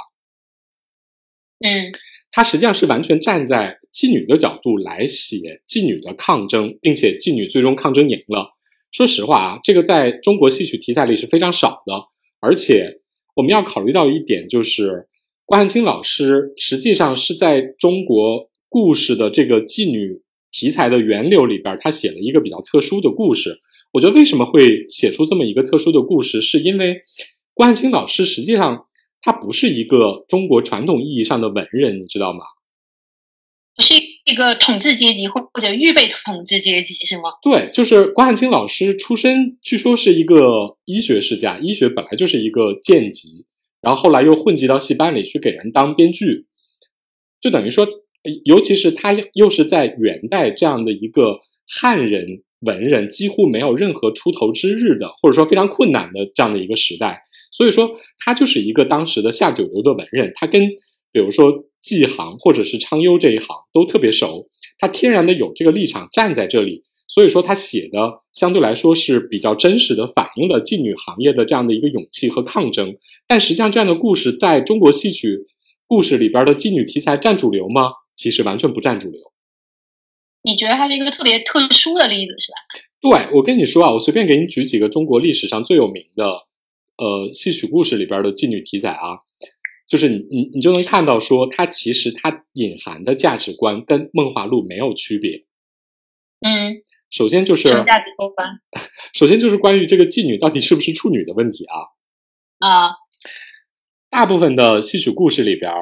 嗯，他实际上是完全站在妓女的角度来写妓女的抗争，并且妓女最终抗争赢了。说实话啊，这个在中国戏曲题材里是非常少的。而且我们要考虑到一点，就是关汉卿老师实际上是在中国故事的这个妓女题材的源流里边，他写了一个比较特殊的故事。我觉得为什么会写出这么一个特殊的故事，是因为关汉卿老师实际上他不是一个中国传统意义上的文人，你知道吗？是一个统治阶级或或者预备统治阶级是吗？对，就是关汉卿老师出身，据说是一个医学世家，医学本来就是一个贱籍，然后后来又混迹到戏班里去给人当编剧，就等于说，尤其是他又是在元代这样的一个汉人。文人几乎没有任何出头之日的，或者说非常困难的这样的一个时代，所以说他就是一个当时的下九流的文人，他跟比如说纪行或者是昌优这一行都特别熟，他天然的有这个立场站在这里，所以说他写的相对来说是比较真实的反映了妓女行业的这样的一个勇气和抗争。但实际上，这样的故事在中国戏曲故事里边的妓女题材占主流吗？其实完全不占主流。你觉得它是一个特别特殊的例子，是吧？对，我跟你说啊，我随便给你举几个中国历史上最有名的，呃，戏曲故事里边的妓女题材啊，就是你你你就能看到说，它其实它隐含的价值观跟《梦华录》没有区别。嗯，首先就是什么价值观？首先就是关于这个妓女到底是不是处女的问题啊。啊，大部分的戏曲故事里边，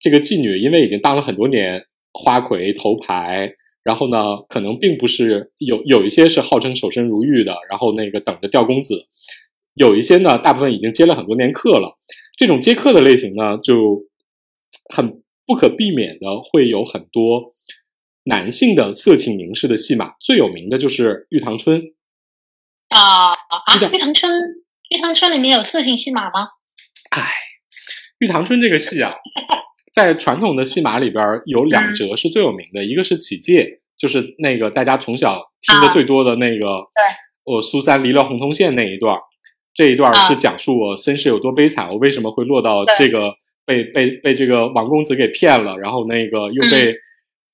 这个妓女因为已经当了很多年花魁头牌。然后呢，可能并不是有有一些是号称守身如玉的，然后那个等着吊公子；有一些呢，大部分已经接了很多年课了。这种接课的类型呢，就很不可避免的会有很多男性的色情凝视的戏码。最有名的就是《玉堂春》啊啊！《玉堂春》《玉堂春》里面有色情戏码吗？哎，《玉堂春》这个戏啊。在传统的戏码里边，有两折是最有名的，一个是起戒，就是那个大家从小听的最多的那个，对，我苏三离了洪洞县那一段，这一段是讲述我身世有多悲惨，我为什么会落到这个被被被这个王公子给骗了，然后那个又被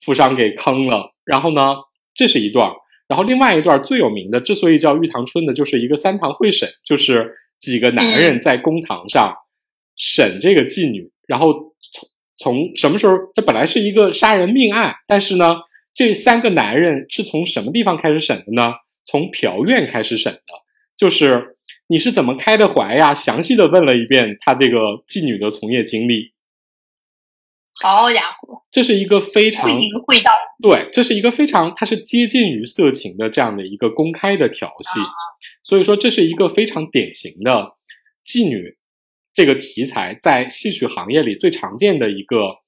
富商给坑了，然后呢，这是一段，然后另外一段最有名的，之所以叫玉堂春的，就是一个三堂会审，就是几个男人在公堂上审这个妓女，然后从。从什么时候？这本来是一个杀人命案，但是呢，这三个男人是从什么地方开始审的呢？从嫖院开始审的，就是你是怎么开的怀呀？详细的问了一遍他这个妓女的从业经历。好家伙，这是一个非常会淫会道，对，这是一个非常它是接近于色情的这样的一个公开的调戏，所以说这是一个非常典型的妓女。这个题材在戏曲行业里最常见的一个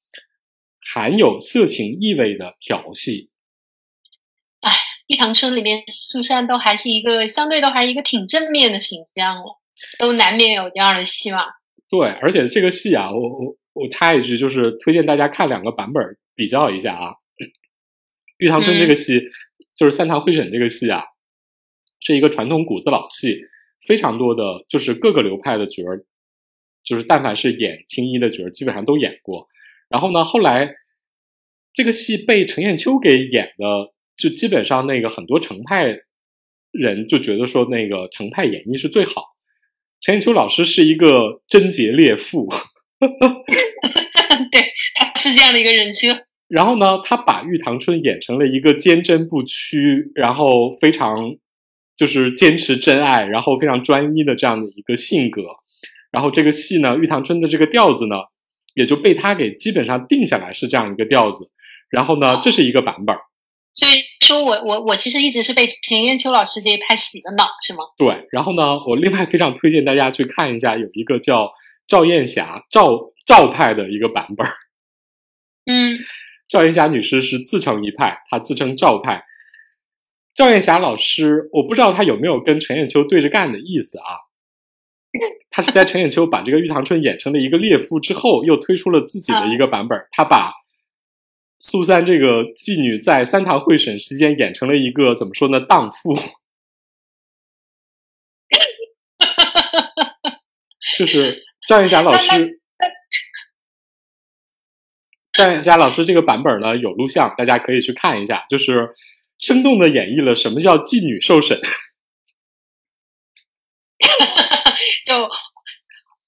含有色情意味的调戏。哎，《玉堂春》里面苏珊都还是一个相对都还是一个挺正面的形象了，都难免有这样的戏嘛。对，而且这个戏啊，我我我插一句，就是推荐大家看两个版本比较一下啊。《玉堂春》这个戏就是三堂会审这个戏啊，是一个传统骨子老戏，非常多的就是各个流派的角儿。就是但凡是演青衣的角儿，基本上都演过。然后呢，后来这个戏被程砚秋给演的，就基本上那个很多程派人就觉得说，那个程派演绎是最好。程砚秋老师是一个贞洁烈妇 对，他是这样的一个人设。然后呢，他把玉堂春演成了一个坚贞不屈，然后非常就是坚持真爱，然后非常专一的这样的一个性格。然后这个戏呢，《玉堂春》的这个调子呢，也就被他给基本上定下来是这样一个调子。然后呢，这是一个版本。所以说我我我其实一直是被陈砚秋老师这一派洗的脑，是吗？对。然后呢，我另外非常推荐大家去看一下，有一个叫赵艳霞赵赵派的一个版本。嗯，赵艳霞女士是自成一派，她自称赵派。赵艳霞老师，我不知道她有没有跟陈艳秋对着干的意思啊？她是在陈艳秋把这个玉堂春演成了一个烈妇之后，又推出了自己的一个版本。她把苏三这个妓女在三堂会审期间演成了一个怎么说呢？荡妇，就是赵艳霞老师。赵艳霞老师这个版本呢有录像，大家可以去看一下，就是生动的演绎了什么叫妓女受审。就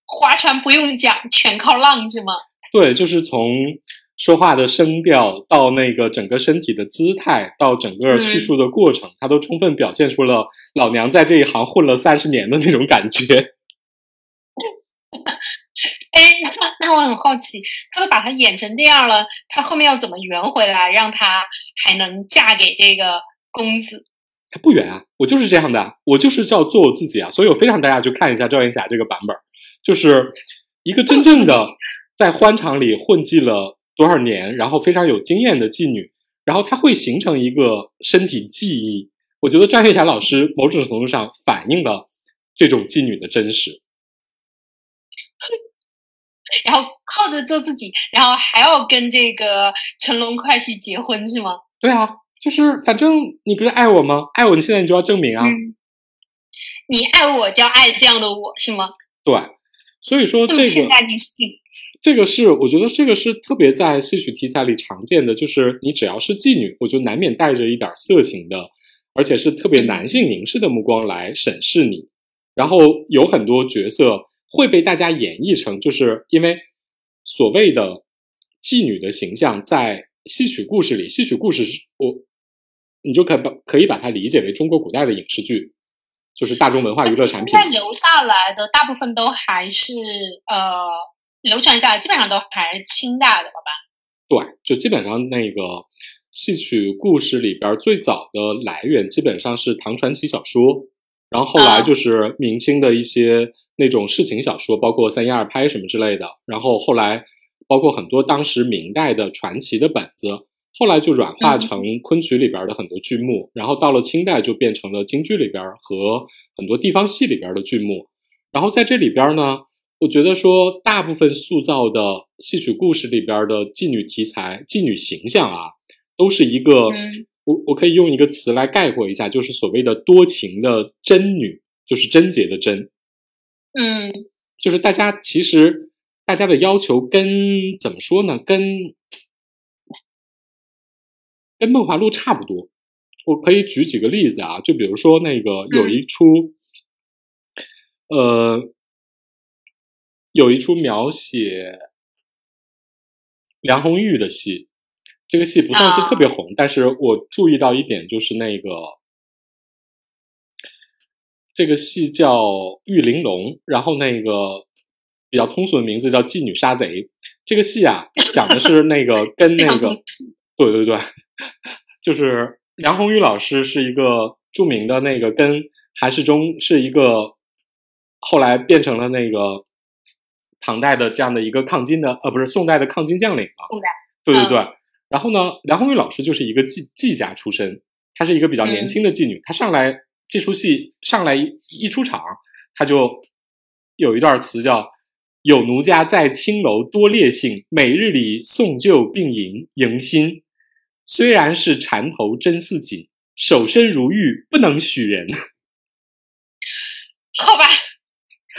划船不用桨，全靠浪，是吗？对，就是从说话的声调到那个整个身体的姿态，到整个叙述的过程，他都充分表现出了老娘在这一行混了三十年的那种感觉。哎，那那我很好奇，他都把他演成这样了，他后面要怎么圆回来，让他还能嫁给这个公子？他不圆啊，我就是这样的，我就是叫做我自己啊，所以我非常大家去看一下赵云霞这个版本，就是一个真正的 在欢场里混迹了多少年，然后非常有经验的妓女，然后她会形成一个身体记忆。我觉得张月霞老师某种程度上反映了这种妓女的真实。然后靠着做自己，然后还要跟这个成龙快婿结婚是吗？对啊。就是反正你不是爱我吗？爱我，你现在你就要证明啊！你爱我，就要爱这样的我是吗？对，所以说这个现代女性，这个是我觉得这个是特别在戏曲题材里常见的，就是你只要是妓女，我就难免带着一点色情的，而且是特别男性凝视的目光来审视你。然后有很多角色会被大家演绎成，就是因为所谓的妓女的形象在戏曲故事里，戏曲故事是我。你就可把可以把它理解为中国古代的影视剧，就是大众文化娱乐产品。现在留下来的大部分都还是呃流传下来，基本上都还是清代的了吧？对，就基本上那个戏曲故事里边最早的来源基本上是唐传奇小说，然后后来就是明清的一些那种世情小说，包括三言二拍什么之类的，然后后来包括很多当时明代的传奇的本子。后来就软化成昆曲里边的很多剧目，然后到了清代就变成了京剧里边和很多地方戏里边的剧目。然后在这里边呢，我觉得说大部分塑造的戏曲故事里边的妓女题材、妓女形象啊，都是一个我我可以用一个词来概括一下，就是所谓的多情的贞女，就是贞洁的贞。嗯，就是大家其实大家的要求跟怎么说呢？跟跟《梦华录》差不多，我可以举几个例子啊，就比如说那个有一出，呃，有一出描写梁红玉的戏，这个戏不算是特别红，但是我注意到一点就是那个这个戏叫《玉玲珑》，然后那个比较通俗的名字叫《妓女杀贼》。这个戏啊，讲的是那个 跟那个，对对对。就是梁红玉老师是一个著名的那个，跟韩世忠是一个，后来变成了那个唐代的这样的一个抗金的，呃，不是宋代的抗金将领啊。宋代。对对对。然后呢，梁红玉老师就是一个妓妓家出身，她是一个比较年轻的妓女。她上来这出戏上来一出场，她就有一段词叫“有奴家在青楼多烈性，每日里送旧并迎迎新”。虽然是缠头真似锦，守身如玉不能许人。好吧，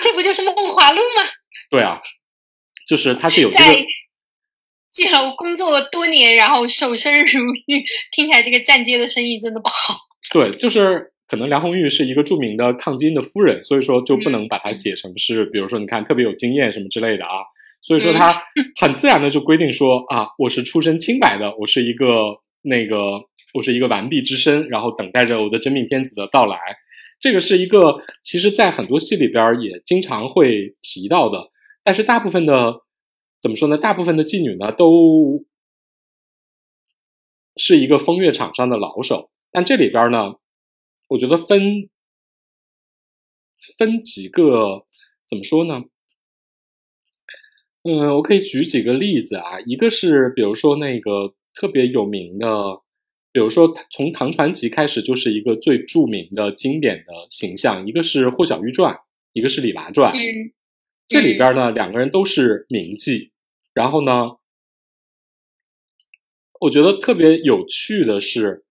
这不就是《梦华录》吗？对啊，就是他是有这个。既然工作了多年，然后守身如玉，听起来这个站街的生意真的不好。对，就是可能梁红玉是一个著名的抗金的夫人，所以说就不能把它写成是，比如说你看特别有经验什么之类的啊。所以说，他很自然的就规定说啊，我是出身清白的，我是一个那个，我是一个完璧之身，然后等待着我的真命天子的到来。这个是一个，其实，在很多戏里边也经常会提到的。但是，大部分的怎么说呢？大部分的妓女呢，都是一个风月场上的老手。但这里边呢，我觉得分分几个，怎么说呢？嗯，我可以举几个例子啊。一个是，比如说那个特别有名的比如说从唐传奇开始就是一个最著名的经典的形象，一个是霍小玉传，一个是李娃传。这里边呢，两个人都是名妓。然后呢，我觉得特别有趣的是，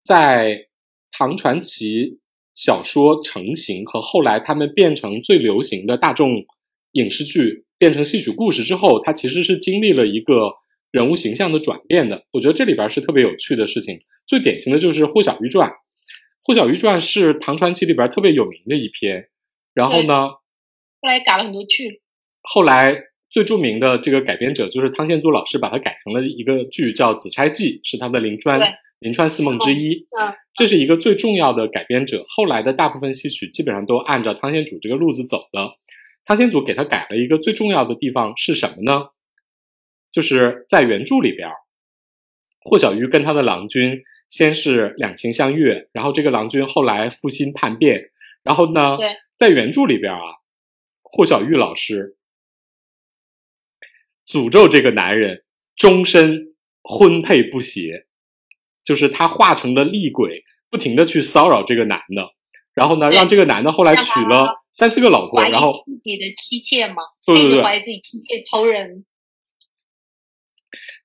在唐传奇小说成型和后来他们变成最流行的大众影视剧，变成戏曲故事之后，它其实是经历了一个人物形象的转变的。我觉得这里边是特别有趣的事情。最典型的就是《霍小玉传》，《霍小玉传》是唐传奇里边特别有名的一篇。然后呢，后来改了很多剧。后来。最著名的这个改编者就是汤显祖老师，把它改成了一个剧叫《紫钗记》，是他的临川临川四梦之一。嗯，这是一个最重要的改编者。后来的大部分戏曲基本上都按照汤显祖这个路子走的。汤显祖给他改了一个最重要的地方是什么呢？就是在原著里边，霍小玉跟他的郎君先是两情相悦，然后这个郎君后来负心叛变，然后呢，在原著里边啊，霍小玉老师。诅咒这个男人终身婚配不协，就是他化成了厉鬼，不停的去骚扰这个男的，然后呢，让这个男的后来娶了三四个老婆，然后自己的妻妾嘛，对对对，怀疑自己妻妾偷人。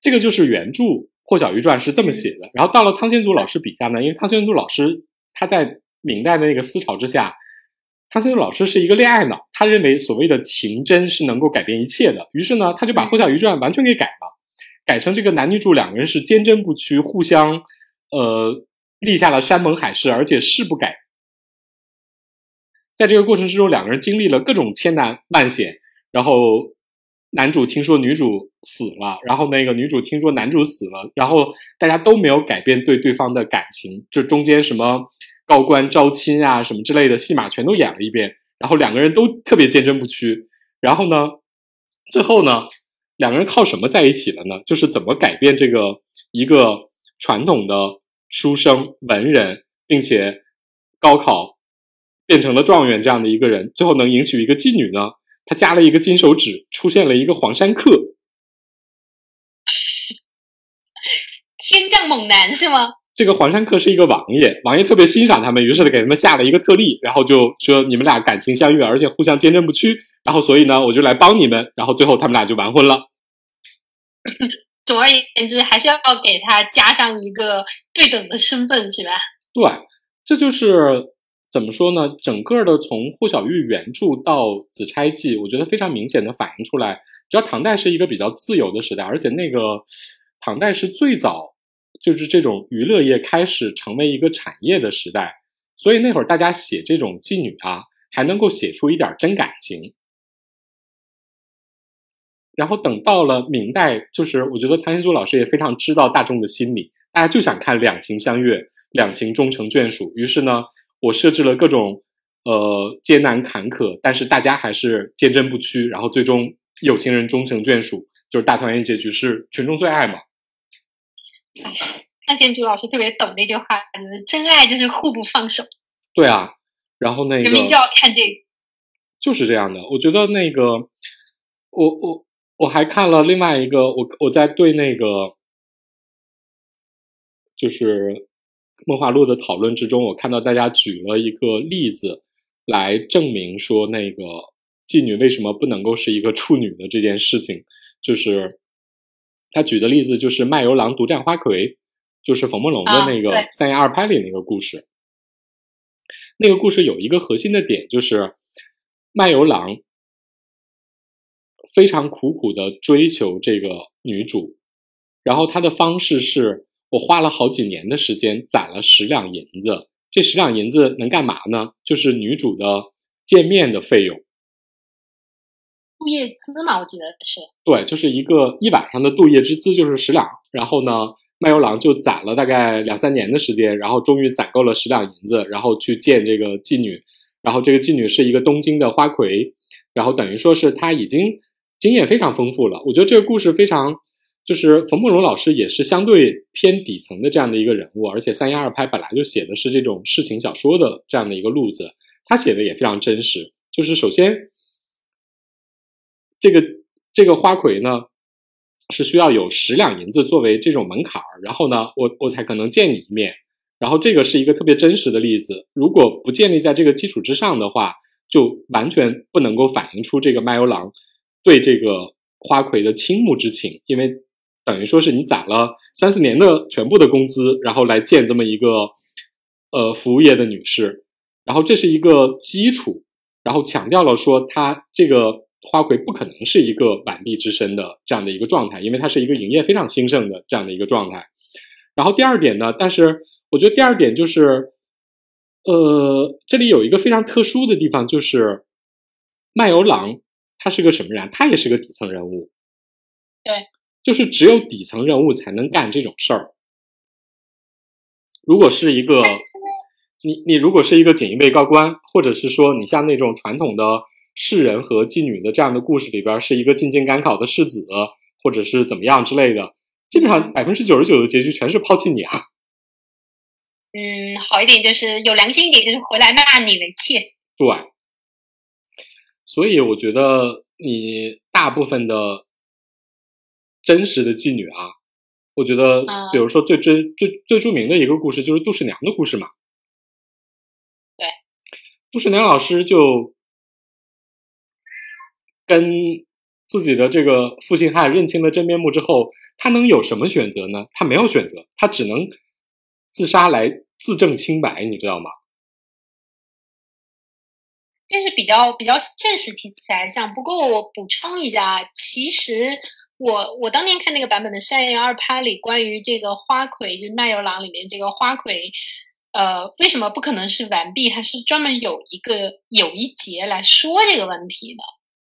这个就是原著《霍小玉传》是这么写的，然后到了汤显祖老师笔下呢，因为汤显祖老师他在明代的那个思潮之下。汤显祖老师是一个恋爱脑，他认为所谓的情真是能够改变一切的，于是呢，他就把《霍小鱼传》完全给改了，改成这个男女主两个人是坚贞不屈，互相呃立下了山盟海誓，而且誓不改。在这个过程之中，两个人经历了各种千难万险，然后男主听说女主死了，然后那个女主听说男主死了，然后大家都没有改变对对方的感情，这中间什么？高官招亲啊，什么之类的戏码全都演了一遍，然后两个人都特别坚贞不屈。然后呢，最后呢，两个人靠什么在一起了呢？就是怎么改变这个一个传统的书生文人，并且高考变成了状元这样的一个人，最后能迎娶一个妓女呢？他加了一个金手指，出现了一个黄山客，天降猛男是吗？这个黄山客是一个王爷，王爷特别欣赏他们，于是给他们下了一个特例，然后就说你们俩感情相悦，而且互相坚贞不屈，然后所以呢，我就来帮你们，然后最后他们俩就完婚了。总而言之，还是要给他加上一个对等的身份，是吧？对，这就是怎么说呢？整个的从霍小玉原著到《紫钗记》，我觉得非常明显的反映出来，只要唐代是一个比较自由的时代，而且那个唐代是最早。就是这种娱乐业开始成为一个产业的时代，所以那会儿大家写这种妓女啊，还能够写出一点真感情。然后等到了明代，就是我觉得唐玄祖老师也非常知道大众的心理，大家就想看两情相悦、两情终成眷属。于是呢，我设置了各种呃艰难坎坷，但是大家还是坚贞不屈，然后最终有情人终成眷属，就是大团圆结局是群众最爱嘛。范先祖老师特别懂那句话，真爱就是互不放手。对啊，然后那个人民就要看这个，就是这样的。我觉得那个，我我我还看了另外一个，我我在对那个就是《梦华录》的讨论之中，我看到大家举了一个例子来证明说，那个妓女为什么不能够是一个处女的这件事情，就是。他举的例子就是卖油郎独占花魁，就是冯梦龙的那个三言二拍里那个故事。那个故事有一个核心的点，就是卖油郎非常苦苦的追求这个女主，然后他的方式是我花了好几年的时间攒了十两银子，这十两银子能干嘛呢？就是女主的见面的费用。度夜资嘛，我记得是对，就是一个一晚上的度夜之资，就是十两。然后呢，卖油郎就攒了大概两三年的时间，然后终于攒够了十两银子，然后去见这个妓女。然后这个妓女是一个东京的花魁，然后等于说是他已经经验非常丰富了。我觉得这个故事非常，就是冯梦龙老师也是相对偏底层的这样的一个人物，而且三言二拍本来就写的是这种事情小说的这样的一个路子，他写的也非常真实。就是首先。这个这个花魁呢，是需要有十两银子作为这种门槛儿，然后呢，我我才可能见你一面。然后这个是一个特别真实的例子，如果不建立在这个基础之上的话，就完全不能够反映出这个卖油郎对这个花魁的倾慕之情，因为等于说是你攒了三四年的全部的工资，然后来见这么一个呃服务业的女士，然后这是一个基础，然后强调了说他这个。花魁不可能是一个完璧之身的这样的一个状态，因为它是一个营业非常兴盛的这样的一个状态。然后第二点呢，但是我觉得第二点就是，呃，这里有一个非常特殊的地方，就是卖油郎他是个什么人？他也是个底层人物。对，就是只有底层人物才能干这种事儿。如果是一个你你如果是一个锦衣卫高官，或者是说你像那种传统的。世人和妓女的这样的故事里边，是一个进京赶考的世子，或者是怎么样之类的，基本上百分之九十九的结局全是抛弃你啊。嗯，好一点就是有良心一点，就是回来纳你为妾。对，所以我觉得你大部分的真实的妓女啊，我觉得，比如说最最最最著名的一个故事就是杜十娘的故事嘛。对，杜十娘老师就。跟自己的这个负心汉认清了真面目之后，他能有什么选择呢？他没有选择，他只能自杀来自证清白，你知道吗？这是比较比较现实题材像。不过我补充一下，其实我我当年看那个版本的《山羊二拍》里，关于这个花魁，就是《卖油郎》里面这个花魁，呃，为什么不可能是完璧？他是专门有一个有一节来说这个问题的。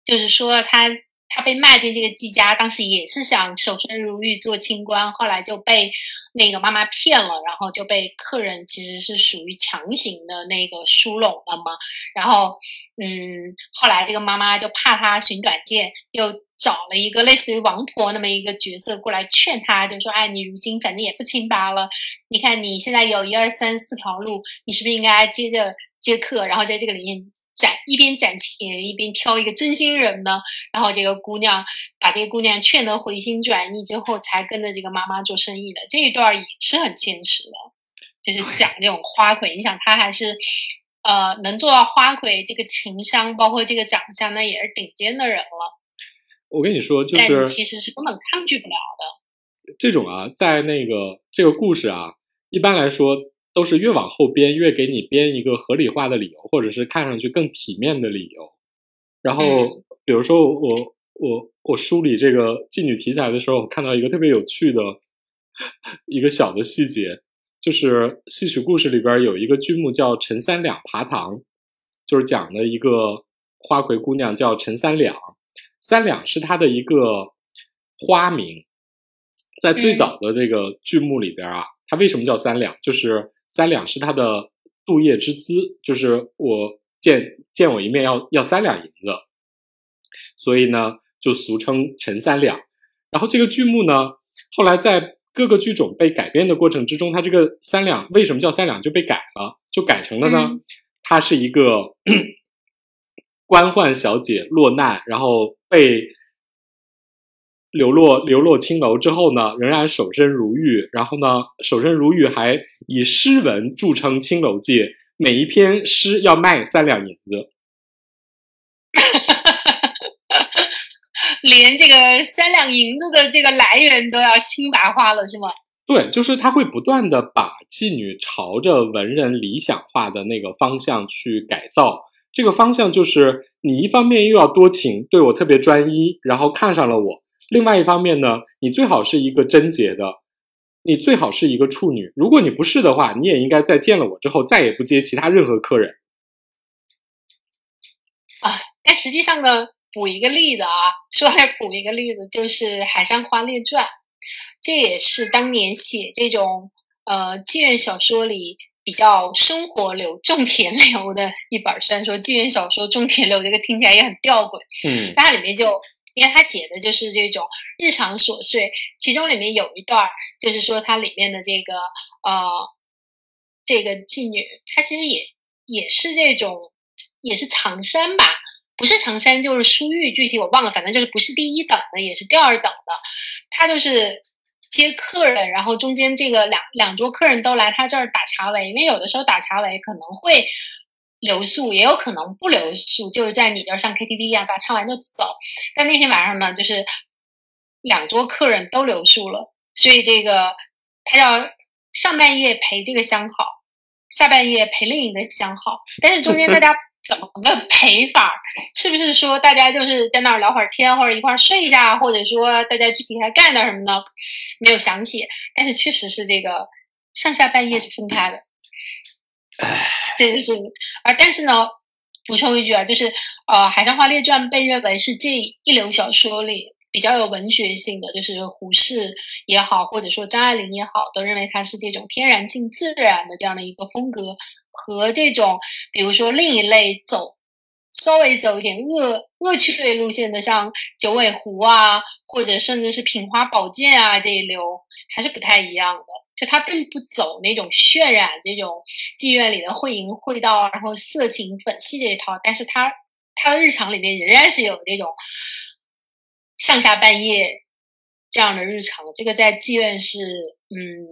就是说，他他被卖进这个季家，当时也是想守身如玉做清官，后来就被那个妈妈骗了，然后就被客人其实是属于强行的那个疏拢了嘛。然后，嗯，后来这个妈妈就怕他寻短见，又找了一个类似于王婆那么一个角色过来劝他，就说：“哎，你如今反正也不清白了，你看你现在有一二三四条路，你是不是应该接着接客，然后在这个里面。”攒一边攒钱一边挑一个真心人呢，然后这个姑娘把这个姑娘劝得回心转意之后，才跟着这个妈妈做生意的。这一段也是很现实的，就是讲这种花魁。你想他还是呃能做到花魁这个情商，包括这个长相，那也是顶尖的人了。我跟你说，就是其实是根本抗拒不了的。这种啊，在那个这个故事啊，一般来说。都是越往后编，越给你编一个合理化的理由，或者是看上去更体面的理由。然后，比如说我我我梳理这个妓女题材的时候，我看到一个特别有趣的一个小的细节，就是戏曲故事里边有一个剧目叫《陈三两爬堂》，就是讲的一个花魁姑娘叫陈三两，三两是她的一个花名，在最早的这个剧目里边啊，她为什么叫三两？就是。三两是他的度业之资，就是我见见我一面要要三两银子，所以呢就俗称陈三两。然后这个剧目呢，后来在各个剧种被改编的过程之中，它这个三两为什么叫三两就被改了，就改成了呢？它是一个 官宦小姐落难，然后被。流落流落青楼之后呢，仍然守身如玉。然后呢，守身如玉还以诗文著称青楼界，每一篇诗要卖三两银子。连这个三两银子的这个来源都要清白化了，是吗？对，就是他会不断的把妓女朝着文人理想化的那个方向去改造。这个方向就是你一方面又要多情，对我特别专一，然后看上了我。另外一方面呢，你最好是一个贞洁的，你最好是一个处女。如果你不是的话，你也应该在见了我之后再也不接其他任何客人。啊，但实际上呢，补一个例子啊，说来补一个例子，就是《海上花列传》，这也是当年写这种呃妓院小说里比较生活流、种田流的一本。虽然说妓院小说种田流这个听起来也很吊诡，嗯，但它里面就。因为他写的就是这种日常琐碎，其中里面有一段儿就是说它里面的这个呃这个妓女，她其实也也是这种也是长衫吧，不是长衫就是书玉，具体我忘了，反正就是不是第一等的，也是第二等的。他就是接客人，然后中间这个两两桌客人都来他这儿打茶围，因为有的时候打茶围可能会留宿，也有可能不留宿，就是在你这儿上 KTV 一样，打唱完就走。但那天晚上呢，就是两桌客人都留宿了，所以这个他要上半夜陪这个相好，下半夜陪另一个相好，但是中间大家。怎么个陪法？是不是说大家就是在那儿聊会儿天，或者一块儿睡一下，或者说大家具体还干点什么呢？没有详细，但是确实是这个上下半夜是分开的。这个是，而但是呢，补充一句啊，就是呃，《海上花列传》被认为是这一流小说里比较有文学性的，就是胡适也好，或者说张爱玲也好，都认为它是这种天然近自然的这样的一个风格。和这种，比如说另一类走稍微走一点恶恶趣味路线的，像九尾狐啊，或者甚至是品花宝剑啊这一流，还是不太一样的。就他并不走那种渲染这种妓院里的会淫会道，然后色情粉戏这一套，但是他他的日常里面仍然是有那种上下半夜这样的日常。这个在妓院是，嗯，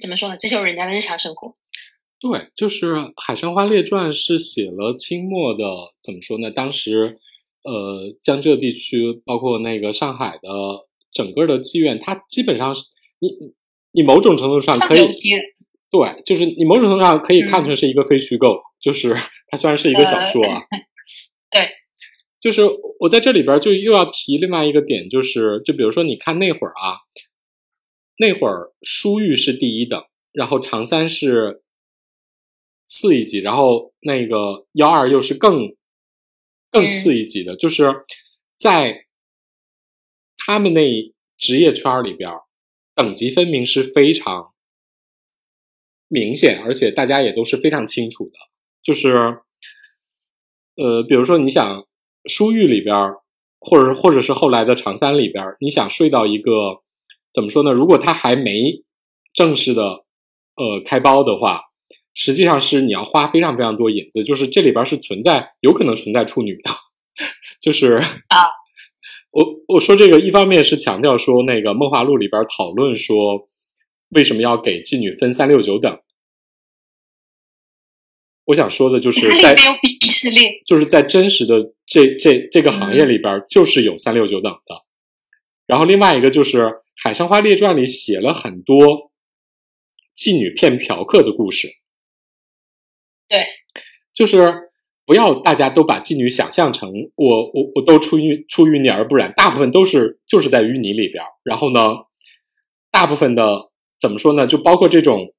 怎么说呢？这就是人家的日常生活。对，就是《海上花列传》是写了清末的，怎么说呢？当时，呃，江浙地区，包括那个上海的整个的妓院，它基本上是你你你某种程度上可以，对，就是你某种程度上可以看成是一个非虚构，就是 它虽然是一个小说啊，对，就是我在这里边就又要提另外一个点，就是就比如说你看那会儿啊，那会儿书玉是第一等，然后长三是。次一级，然后那个幺二又是更更次一级的，就是在他们那职业圈里边，等级分明是非常明显，而且大家也都是非常清楚的。就是呃，比如说你想书玉里边，或者或者是后来的长三里边，你想睡到一个怎么说呢？如果他还没正式的呃开包的话。实际上是你要花非常非常多银子，就是这里边是存在有可能存在处女的，就是啊，我我说这个一方面是强调说那个《梦华录》里边讨论说为什么要给妓女分三六九等，我想说的就是在没有鄙视链，就是在真实的这这这个行业里边就是有三六九等的，然后另外一个就是《海上花列传》里写了很多妓女骗嫖客的故事。对，就是不要大家都把妓女想象成我我我都出淤出淤泥而不染，大部分都是就是在淤泥里边。然后呢，大部分的怎么说呢？就包括这种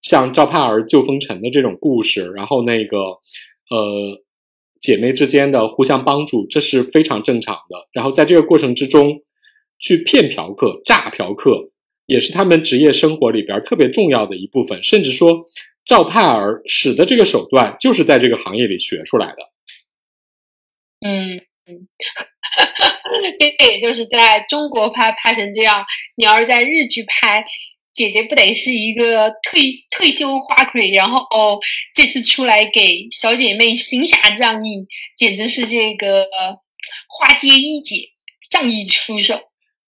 像赵盼儿救风尘的这种故事，然后那个呃姐妹之间的互相帮助，这是非常正常的。然后在这个过程之中，去骗嫖客、诈嫖客，也是他们职业生活里边特别重要的一部分，甚至说。赵盼儿使的这个手段，就是在这个行业里学出来的。嗯嗯，这个也就是在中国拍拍成这样，你要是在日剧拍，姐姐不得是一个退退休花魁，然后这次出来给小姐妹行侠仗义，简直是这个花街一姐仗义出手。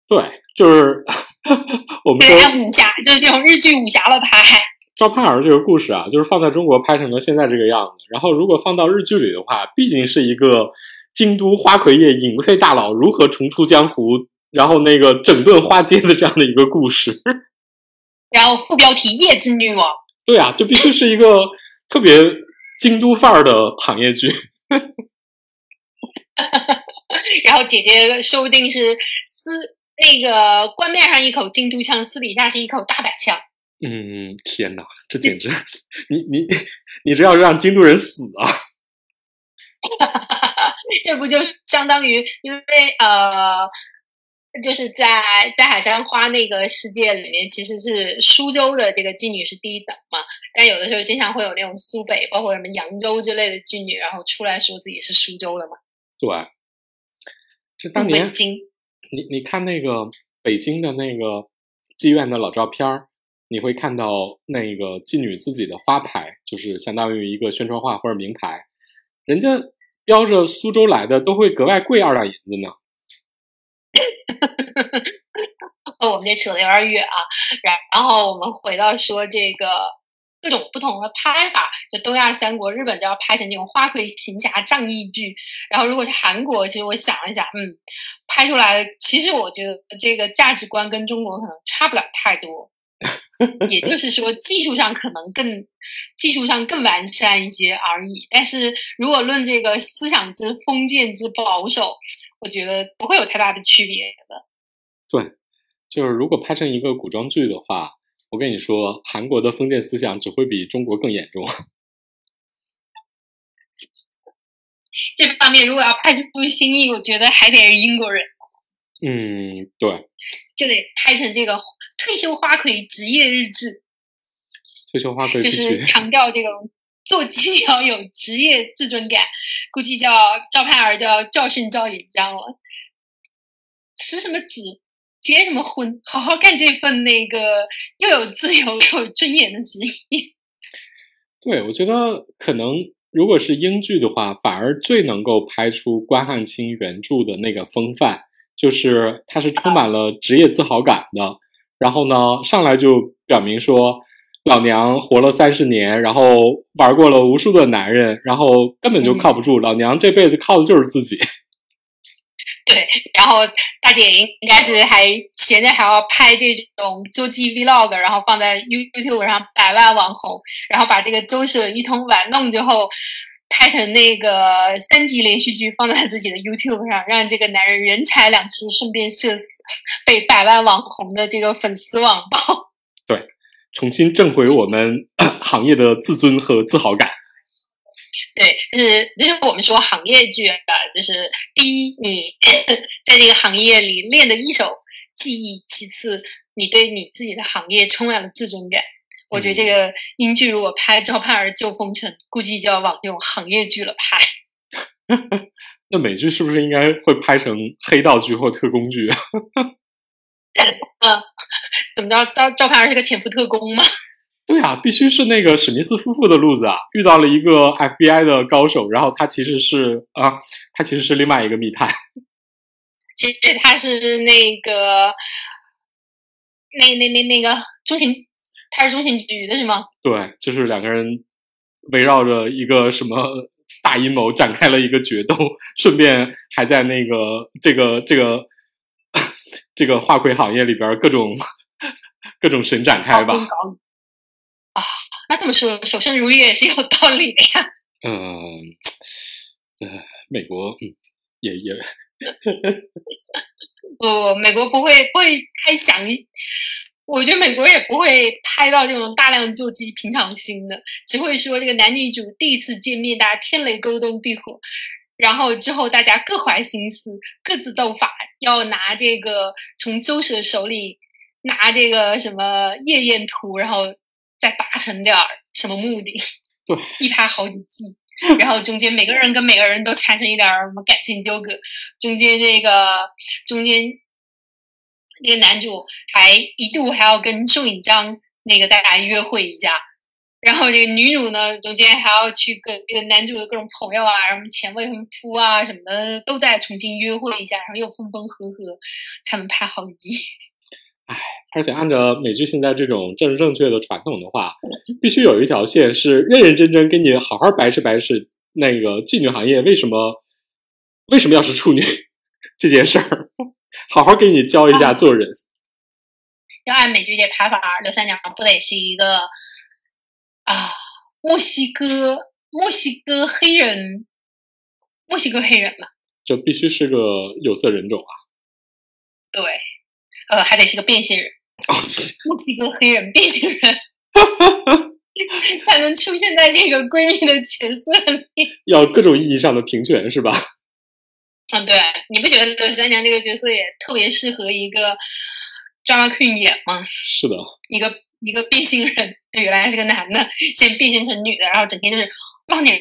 对，就是 我们说武侠，就是这种日剧武侠的拍。赵盼儿这个故事啊，就是放在中国拍成了现在这个样子。然后，如果放到日剧里的话，毕竟是一个京都花魁业隐退大佬如何重出江湖，然后那个整顿花街的这样的一个故事。然后副标题“夜之女王”。对啊，这必须是一个特别京都范儿的行业剧。然后姐姐说不定是私那个官面上一口京都腔，私底下是一口大阪腔。嗯，天哪，这简直，你你你这要让京都人死啊！这不就相当于，因为呃，就是在在海山花那个世界里面，其实是苏州的这个妓女是第一等嘛，但有的时候经常会有那种苏北，包括什么扬州之类的妓女，然后出来说自己是苏州的嘛。对，是当年你你看那个北京的那个妓院的老照片儿。你会看到那个妓女自己的花牌，就是相当于一个宣传画或者名牌。人家标着苏州来的都会格外贵二两银子呢？哦，我们这扯的有点远啊。然然后我们回到说这个各种不同的拍法，就东亚三国，日本就要拍成这种花魁行侠仗义剧。然后如果是韩国，其实我想了一下，嗯，拍出来其实我觉得这个价值观跟中国可能差不了太多。也就是说，技术上可能更技术上更完善一些而已。但是如果论这个思想之封建之保守，我觉得不会有太大的区别的。对，就是如果拍成一个古装剧的话，我跟你说，韩国的封建思想只会比中国更严重。这方面如果要拍出部新意，我觉得还得是英国人。嗯，对，就得拍成这个。退休花魁职业日志，退休花魁就是 强调这种做鸡要有职业自尊感，估计叫赵盼儿就要教训赵引章了。辞什么职，结什么婚，好好干这份那个又有自由又有尊严的职业。对，我觉得可能如果是英剧的话，反而最能够拍出关汉卿原著的那个风范，就是他是充满了职业自豪感的。然后呢，上来就表明说，老娘活了三十年，然后玩过了无数的男人，然后根本就靠不住。老娘这辈子靠的就是自己。对，然后大姐应该是还闲着还要拍这种周记 vlog，然后放在 YouTube 上百万网红，然后把这个周舍一通玩弄之后。拍成那个三集连续剧，放在自己的 YouTube 上，让这个男人人财两失，顺便社死，被百万网红的这个粉丝网暴。对，重新挣回我们 行业的自尊和自豪感。对，就是就是我们说行业剧啊，就是第一，你 在这个行业里练的一手技艺；其次，你对你自己的行业充满了自尊感。我觉得这个英剧如果拍《赵盼儿救风尘》，估计就要往这种行业剧了拍。那美剧是不是应该会拍成黑道剧或特工剧？嗯，怎么着？赵赵盼儿是个潜伏特工吗？对啊，必须是那个史密斯夫妇的路子啊！遇到了一个 FBI 的高手，然后他其实是啊，他其实是另外一个密探。其实他是那个那那那那个中情。他是中情局的是吗？对，就是两个人围绕着一个什么大阴谋展开了一个决斗，顺便还在那个这个这个 这个画魁行业里边各种各种神展开吧。啊，那这么说，守身如玉也是有道理的呀。嗯，呃，美国嗯也也不，美国不会不会太想。我觉得美国也不会拍到这种大量救济平常心的，只会说这个男女主第一次见面，大家天雷勾动地火，然后之后大家各怀心思，各自斗法，要拿这个从周舍手里拿这个什么夜宴图，然后再达成点儿什么目的，对，一拍好几季，然后中间每个人跟每个人都产生一点什么感情纠葛，中间这个中间。那个男主还一度还要跟宋引章那个大家约会一下，然后这个女主呢中间还要去跟这个男主的各种朋友啊，什么前未婚夫啊什么的，都在重新约会一下，然后又分分合合，才能拍好几集。唉，而且按照美剧现在这种政治正确的传统的话，必须有一条线是认认真真跟你好好白吃白吃那个妓女行业为什么为什么要是处女 这件事儿。好好给你教一下做人。要按美剧这排法，刘三娘不得是一个啊墨西哥墨西哥黑人，墨西哥黑人了？就必须是个有色人种啊？对，呃，还得是个变性人。墨西哥黑人变性人，才能出现在这个闺蜜的角色里。要各种意义上的平权是吧？嗯，对，你不觉得刘三娘这个角色也特别适合一个 drama queen 演吗？是的，一个一个变性人，原来是个男的，现在变性成女的，然后整天就是老娘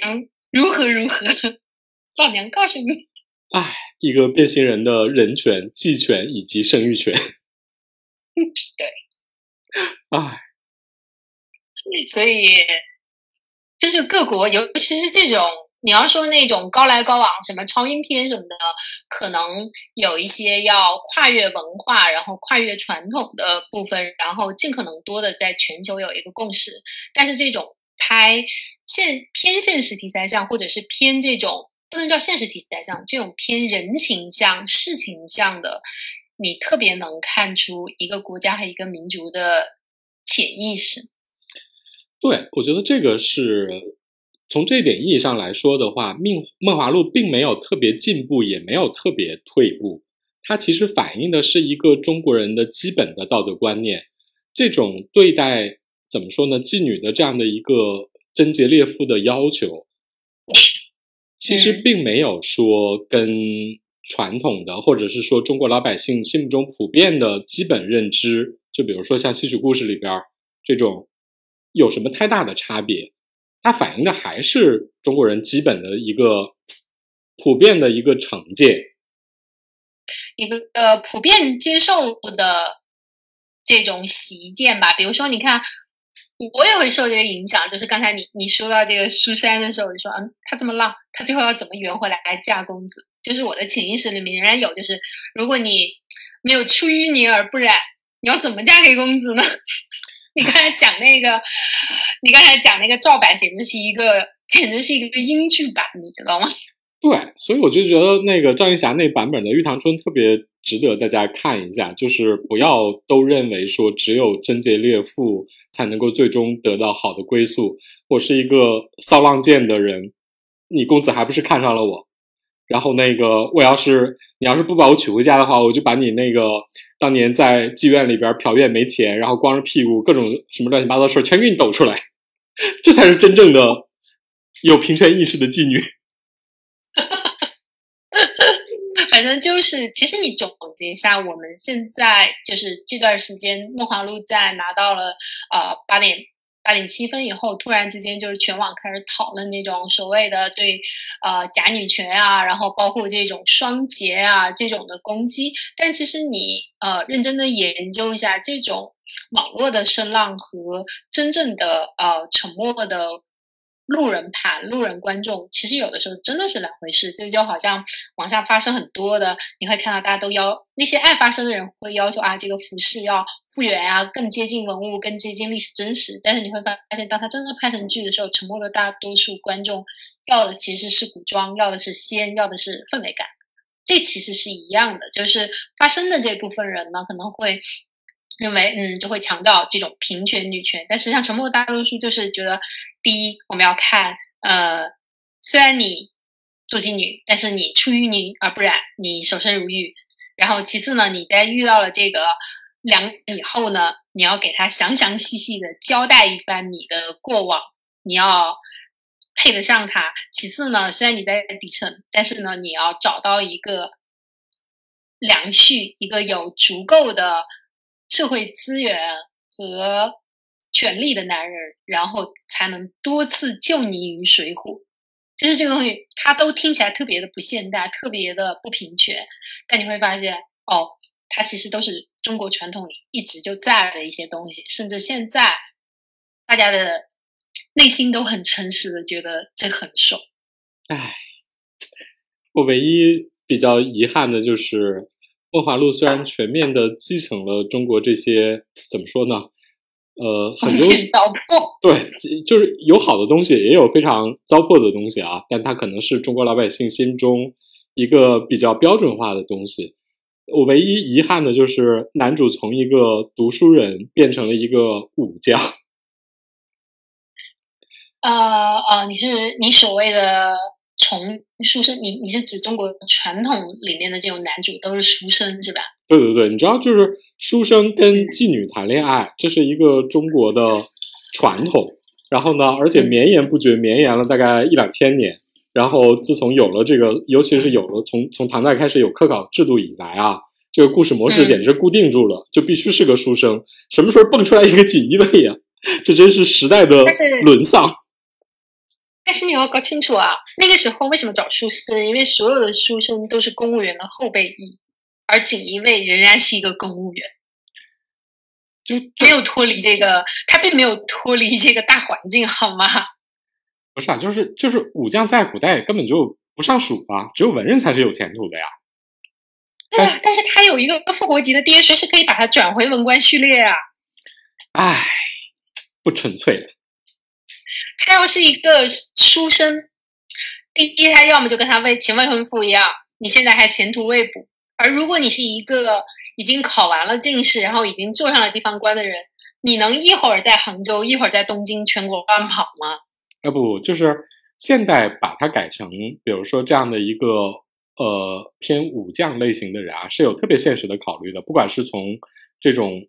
如何如何，老娘告诉你，哎，一个变性人的人权、继权以及生育权，对，哎，所以就是各国，尤其是这种。你要说那种高来高往，什么超英片什么的，可能有一些要跨越文化，然后跨越传统的部分，然后尽可能多的在全球有一个共识。但是这种拍现偏现实题材像，或者是偏这种不能叫现实题材像，这种偏人情像、事情像的，你特别能看出一个国家和一个民族的潜意识。对，我觉得这个是。从这点意义上来说的话，《命梦华录》并没有特别进步，也没有特别退步。它其实反映的是一个中国人的基本的道德观念。这种对待怎么说呢？妓女的这样的一个贞洁烈妇的要求，其实并没有说跟传统的，或者是说中国老百姓心目中普遍的基本认知，就比如说像戏曲故事里边这种，有什么太大的差别。它反映的还是中国人基本的一个普遍的一个成见，一个呃普遍接受的这种习见吧。比如说，你看，我也会受这个影响。就是刚才你你说到这个苏珊的时候，你说嗯，她这么浪，她最后要怎么圆回来嫁公子？就是我的潜意识里面仍然有，就是如果你没有出淤泥而不染，你要怎么嫁给公子呢？你刚才讲那个，你刚才讲那个照版，简直是一个，简直是一个英剧版，你知道吗？对，所以我就觉得那个赵云霞那版本的《玉堂春》特别值得大家看一下，就是不要都认为说只有贞洁烈妇才能够最终得到好的归宿。我是一个骚浪贱的人，你公子还不是看上了我？然后那个，我要是你要是不把我娶回家的话，我就把你那个当年在妓院里边嫖院没钱，然后光着屁股各种什么乱七八糟的事儿全给你抖出来，这才是真正的有平权意识的妓女。反正就是，其实你总结一下，我们现在就是这段时间，《梦华录》在拿到了呃八点。八点七分以后，突然之间就是全网开始讨论那种所谓的对呃假女权啊，然后包括这种双节啊这种的攻击。但其实你呃认真的研究一下这种网络的声浪和真正的呃沉默的。路人盘、路人观众，其实有的时候真的是两回事。这就好像网上发生很多的，你会看到大家都要那些爱发声的人会要求啊，这个服饰要复原啊，更接近文物，更接近历史真实。但是你会发现，当他真正拍成剧的时候，沉默的大多数观众要的其实是古装，要的是仙，要的是氛围感。这其实是一样的，就是发声的这部分人呢，可能会。认为嗯，就会强调这种平权女权，但实际上沉默大多数就是觉得，第一，我们要看，呃，虽然你做妓女，但是你出淤泥而不染，你守身如玉。然后其次呢，你在遇到了这个良以后呢，你要给他详详细细的交代一番你的过往，你要配得上他。其次呢，虽然你在底层，但是呢，你要找到一个良婿，一个有足够的。社会资源和权力的男人，然后才能多次救你于水火。就是这个东西，它都听起来特别的不现代，特别的不平权。但你会发现，哦，它其实都是中国传统里一直就在的一些东西。甚至现在，大家的内心都很诚实的觉得这很爽。唉，我唯一比较遗憾的就是。《梦华录》虽然全面的继承了中国这些怎么说呢？呃，很多糟粕，对，就是有好的东西，也有非常糟粕的东西啊。但它可能是中国老百姓心中一个比较标准化的东西。我唯一遗憾的就是男主从一个读书人变成了一个武将。呃呃，你是你所谓的。从书生，你你是指中国传统里面的这种男主都是书生是吧？对对对，你知道就是书生跟妓女谈恋爱，这是一个中国的传统。然后呢，而且绵延不绝，绵延了大概一两千年。然后自从有了这个，尤其是有了从从唐代开始有科考制度以来啊，这个故事模式简直是固定住了，就必须是个书生。什么时候蹦出来一个锦衣卫呀？这真是时代的沦丧。但是你要搞清楚啊，那个时候为什么找书生？因为所有的书生都是公务员的后备役，而锦衣卫仍然是一个公务员，就没有脱离这个，他并没有脱离这个大环境，好吗？不是啊，就是就是武将在古代根本就不上数啊，只有文人才是有前途的呀。对啊，但是他有一个副国级的爹，随时可以把他转回文官序列啊。唉，不纯粹了。他要是一个书生，第一他要么就跟他未前未婚夫一样，你现在还前途未卜；而如果你是一个已经考完了进士，然后已经做上了地方官的人，你能一会儿在杭州，一会儿在东京全国乱跑吗？啊不，就是现代把它改成，比如说这样的一个呃偏武将类型的人啊，是有特别现实的考虑的，不管是从这种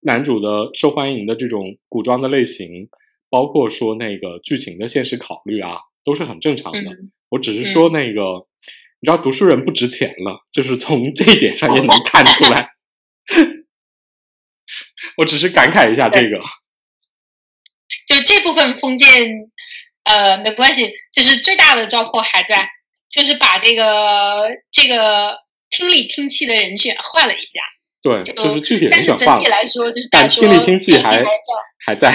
男主的受欢迎的这种古装的类型。包括说那个剧情的现实考虑啊，都是很正常的。我只是说那个，你知道读书人不值钱了，就是从这一点上也能看出来。我只是感慨一下这个。就这部分封建，呃，没关系，就是最大的糟粕还在，就是把这个这个听力听气的人选换了一下。对，就是具体人选换了。但整体来说，就是但听力听气还还在。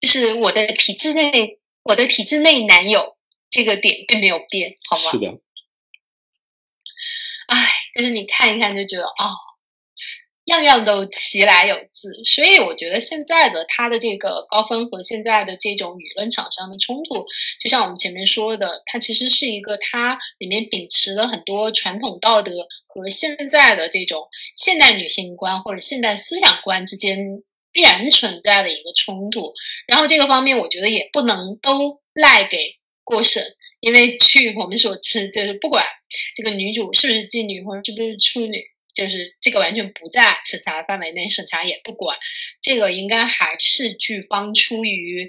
就是我的体制内，我的体制内男友这个点并没有变，好吗？是的。唉，但是你看一看就觉得哦，样样都其来有自，所以我觉得现在的他的这个高分和现在的这种舆论场上的冲突，就像我们前面说的，它其实是一个它里面秉持了很多传统道德和现在的这种现代女性观或者现代思想观之间。必然存在的一个冲突，然后这个方面我觉得也不能都赖给过审，因为据我们所知，就是不管这个女主是不是妓女或者是不是处女，就是这个完全不在审查范围内，审查也不管，这个应该还是剧方出于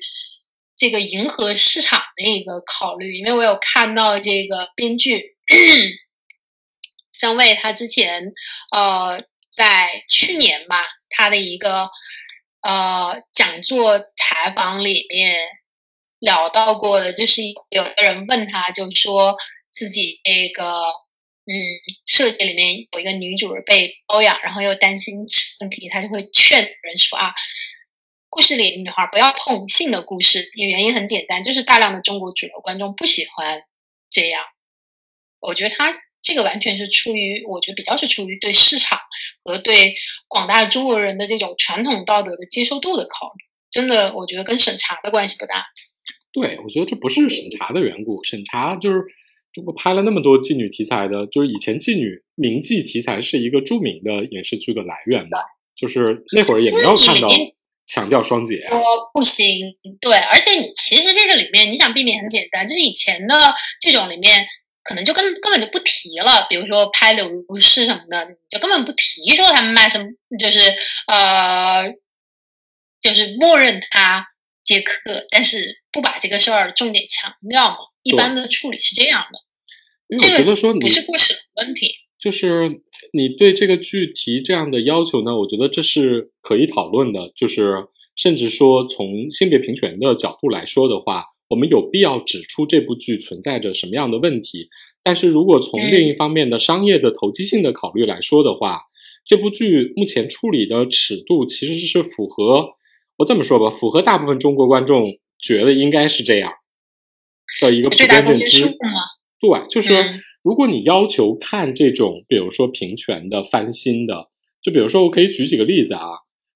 这个迎合市场的一个考虑，因为我有看到这个编剧张卫他之前呃在去年吧他的一个。呃，讲座采访里面聊到过的，就是有的人问他，就说自己这个嗯，设计里面有一个女主人被包养，然后又担心问题，他就会劝人说啊，故事里女孩不要碰性的故事，原因很简单，就是大量的中国主流观众不喜欢这样。我觉得他。这个完全是出于，我觉得比较是出于对市场和对广大中国人的这种传统道德的接受度的考虑。真的，我觉得跟审查的关系不大。对，我觉得这不是审查的缘故。审查就是中国拍了那么多妓女题材的，就是以前妓女名妓题材是一个著名的影视剧的来源吧，就是那会儿也没有看到强调双姐。说不行，对，而且你其实这个里面你想避免很简单，就是以前的这种里面。可能就根根本就不提了，比如说拍柳如是什么的，你就根本不提说他们卖什么，就是呃，就是默认他接客，但是不把这个事儿重点强调嘛。一般的处理是这样的，这个不是过审问题，就是你对这个具体这样的要求呢，我觉得这是可以讨论的，就是甚至说从性别平权的角度来说的话。我们有必要指出这部剧存在着什么样的问题，但是如果从另一方面的商业的投机性的考虑来说的话，这部剧目前处理的尺度其实是符合我这么说吧，符合大部分中国观众觉得应该是这样的一个普遍认知。对，就是如果你要求看这种，比如说平权的翻新的，就比如说我可以举几个例子啊，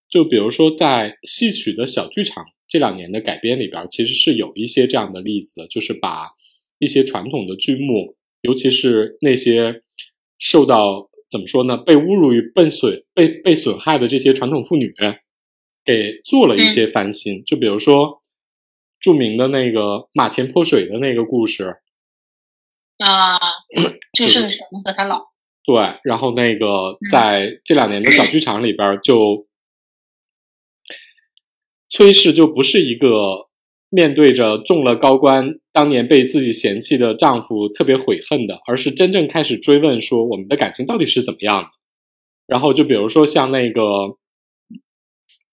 就比如说在戏曲的小剧场。这两年的改编里边，其实是有一些这样的例子的，就是把一些传统的剧目，尤其是那些受到怎么说呢，被侮辱与被损、被被损害的这些传统妇女，给做了一些翻新。就比如说著名的那个马前泼水的那个故事啊，朱顺成和他老对，然后那个在这两年的小剧场里边就。崔氏就不是一个面对着中了高官当年被自己嫌弃的丈夫特别悔恨的，而是真正开始追问说我们的感情到底是怎么样的。然后就比如说像那个，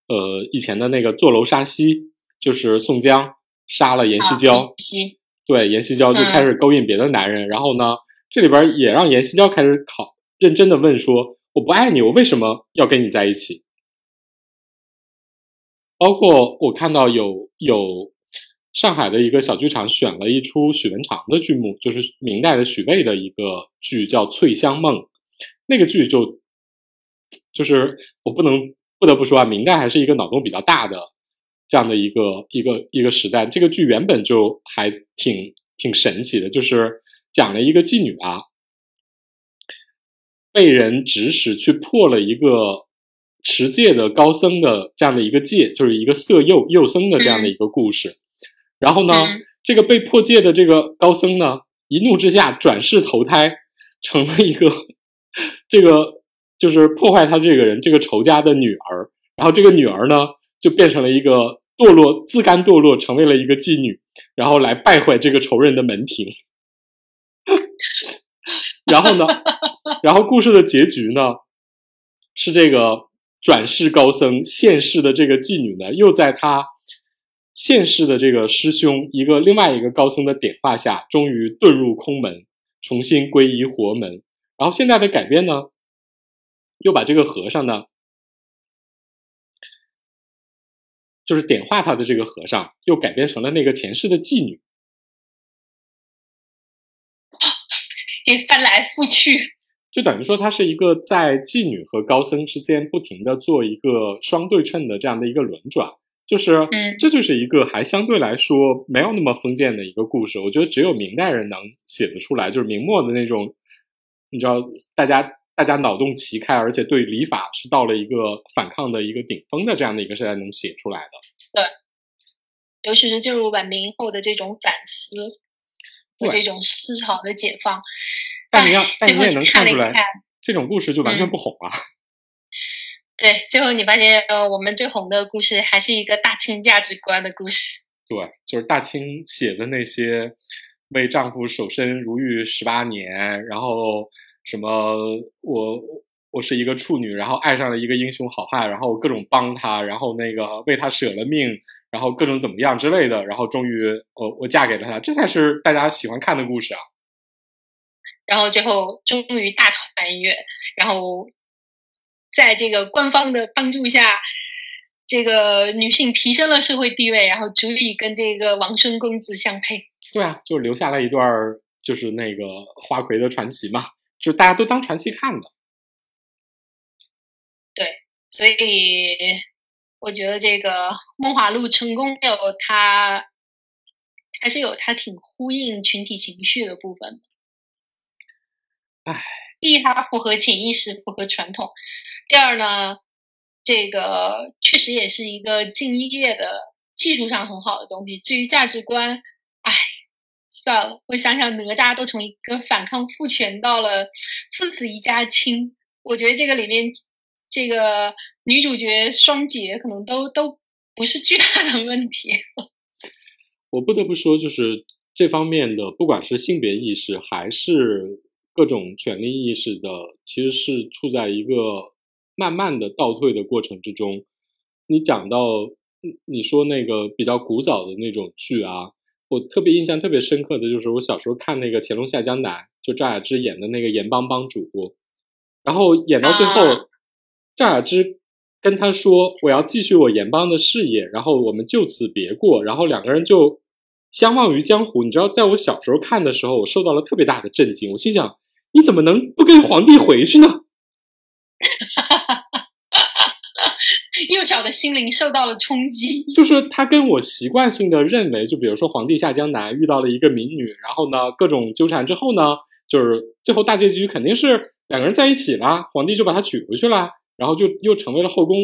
呃，以前的那个坐楼杀妻，就是宋江杀了阎锡交，对，阎锡交就开始勾引别的男人。然后呢，这里边也让阎锡交开始考认真的问说：我不爱你，我为什么要跟你在一起？包括我看到有有上海的一个小剧场选了一出许文长的剧目，就是明代的许巍的一个剧，叫《翠香梦》。那个剧就就是我不能不得不说啊，明代还是一个脑洞比较大的这样的一个一个一个时代。这个剧原本就还挺挺神奇的，就是讲了一个妓女啊，被人指使去破了一个持戒的高僧的这样的一个戒，就是一个色诱诱僧的这样的一个故事。然后呢，这个被破戒的这个高僧呢，一怒之下转世投胎，成了一个 这个就是破坏他这个人这个仇家的女儿。然后这个女儿呢，就变成了一个堕落自甘堕落，成为了一个妓女，然后来败坏这个仇人的门庭。然后呢，然后故事的结局呢，是这个转世高僧现世的这个妓女呢，又在他。现世的这个师兄，一个另外一个高僧的点化下，终于遁入空门，重新皈依佛门。然后现在的改编呢，又把这个和尚呢，就是点化他的这个和尚，又改编成了那个前世的妓女。这翻来覆去，就等于说，他是一个在妓女和高僧之间不停的做一个双对称的这样的一个轮转。就是，嗯，这就是一个还相对来说没有那么封建的一个故事。我觉得只有明代人能写得出来，就是明末的那种，你知道，大家大家脑洞齐开，而且对礼法是到了一个反抗的一个顶峰的这样的一个时代能写出来的。对，尤其是进入晚明后的这种反思和这种思潮的解放，但你要，但你也能看出来，这种故事就完全不红啊。对，最后你发现，呃，我们最红的故事还是一个大清价值观的故事。对，就是大清写的那些为丈夫守身如玉十八年，然后什么我我是一个处女，然后爱上了一个英雄好汉，然后各种帮他，然后那个为他舍了命，然后各种怎么样之类的，然后终于我我嫁给了他，这才是大家喜欢看的故事啊。然后最后终于大团圆，然后。在这个官方的帮助下，这个女性提升了社会地位，然后足以跟这个王孙公子相配。对啊，就留下了一段就是那个花魁的传奇嘛，就大家都当传奇看的。对，所以我觉得这个《梦华录》成功有它，还是有它挺呼应群体情绪的部分。唉。第一，它符合潜意识，符合传统；第二呢，这个确实也是一个敬业的技术上很好的东西。至于价值观，哎，算了，我想想，哪吒都从一个反抗父权到了父子一家亲，我觉得这个里面这个女主角双姐可能都都不是巨大的问题。我不得不说，就是这方面的，不管是性别意识还是。各种权利意识的，其实是处在一个慢慢的倒退的过程之中。你讲到，你说那个比较古早的那种剧啊，我特别印象特别深刻的就是我小时候看那个《乾隆下江南》，就赵雅芝演的那个盐帮帮主，然后演到最后，赵雅芝跟他说：“我要继续我盐帮的事业，然后我们就此别过。”然后两个人就相忘于江湖。你知道，在我小时候看的时候，我受到了特别大的震惊。我心想。你怎么能不跟皇帝回去呢？幼小的心灵受到了冲击。就是他跟我习惯性的认为，就比如说皇帝下江南遇到了一个民女，然后呢各种纠缠之后呢，就是最后大结局肯定是两个人在一起啦，皇帝就把她娶回去了，然后就又成为了后宫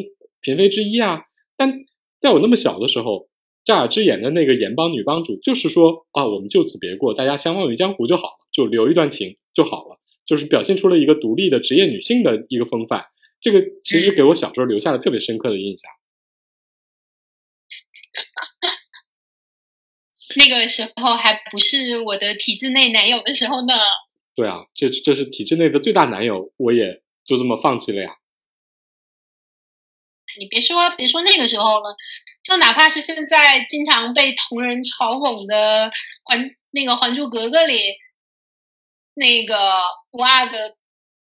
嫔妃之一啊。但在我那么小的时候，赵雅芝演的那个盐帮女帮主，就是说啊，我们就此别过，大家相忘于江湖就好了，就留一段情就好了。就是表现出了一个独立的职业女性的一个风范，这个其实给我小时候留下了特别深刻的印象。那个时候还不是我的体制内男友的时候呢。对啊，这这是体制内的最大男友，我也就这么放弃了呀。你别说别说那个时候了，就哪怕是现在经常被同人嘲讽的《还那个还珠格格》里。那个五阿哥，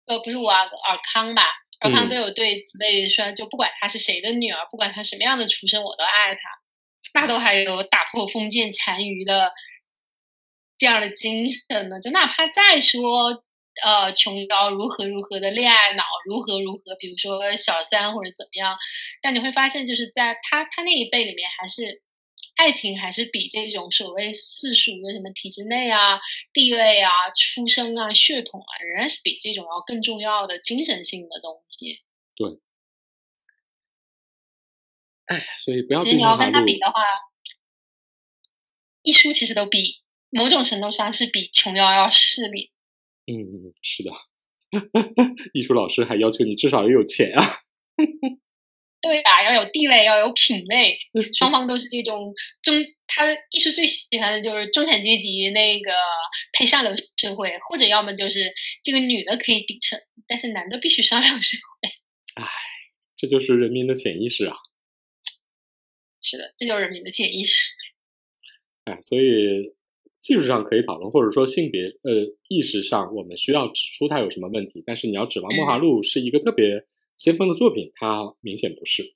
呃，不是五阿哥，尔康吧？尔康都有对子贝说，就不管她是谁的女儿，不管她什么样的出身，我都爱她。那都还有打破封建残余的这样的精神呢。就哪怕再说，呃，琼瑶如何如何的恋爱脑，如何如何，比如说小三或者怎么样，但你会发现，就是在他他那一辈里面，还是爱情还是比这种所谓世俗的什么体制内啊、地位啊、出生啊、血统啊，仍然是比这种要更重要的精神性的东西。对。哎，所以不要。其实你要跟他比的话，一书其实都比某种程度上是比琼瑶要势利。嗯嗯，是的。艺术老师还要求你至少要有钱啊。对吧？要有地位，要有品味，双方都是这种中。他艺术最喜欢的就是中产阶级那个配上流社会，或者要么就是这个女的可以底层，但是男的必须上流社会。哎，这就是人民的潜意识啊。是的，这就是人民的潜意识。哎，所以技术上可以讨论，或者说性别呃意识上，我们需要指出它有什么问题。但是你要指望《梦华录》是一个特别先锋的作品，他明显不是。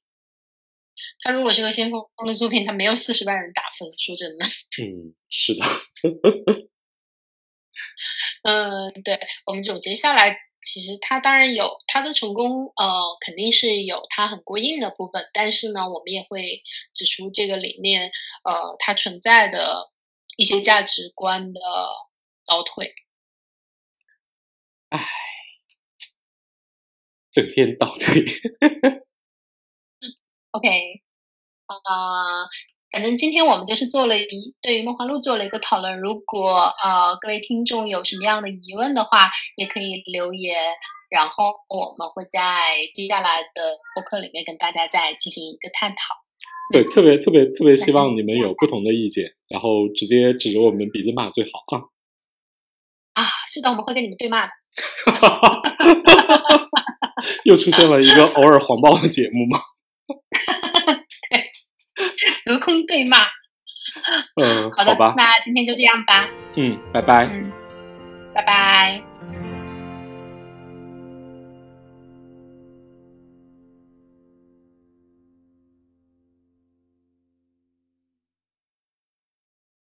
他如果是个先锋的作品，他没有四十万人打分。说真的，嗯，是的。嗯，对，我们总结下来。其实他当然有他的成功，呃，肯定是有他很过硬的部分，但是呢，我们也会指出这个里面，呃，它存在的一些价值观的倒退。唉，整天倒退。OK，啊。反正今天我们就是做了一对于《梦幻录》做了一个讨论。如果呃各位听众有什么样的疑问的话，也可以留言，然后我们会在接下来的播客里面跟大家再进行一个探讨。对，特别特别特别希望你们有不同的意见，然后直接指着我们鼻子骂最好啊！啊，是的，我们会跟你们对骂的。又出现了一个偶尔黄暴的节目吗？隔空对骂，嗯，好的，吧，那今天就这样吧。嗯，拜拜。嗯，拜拜。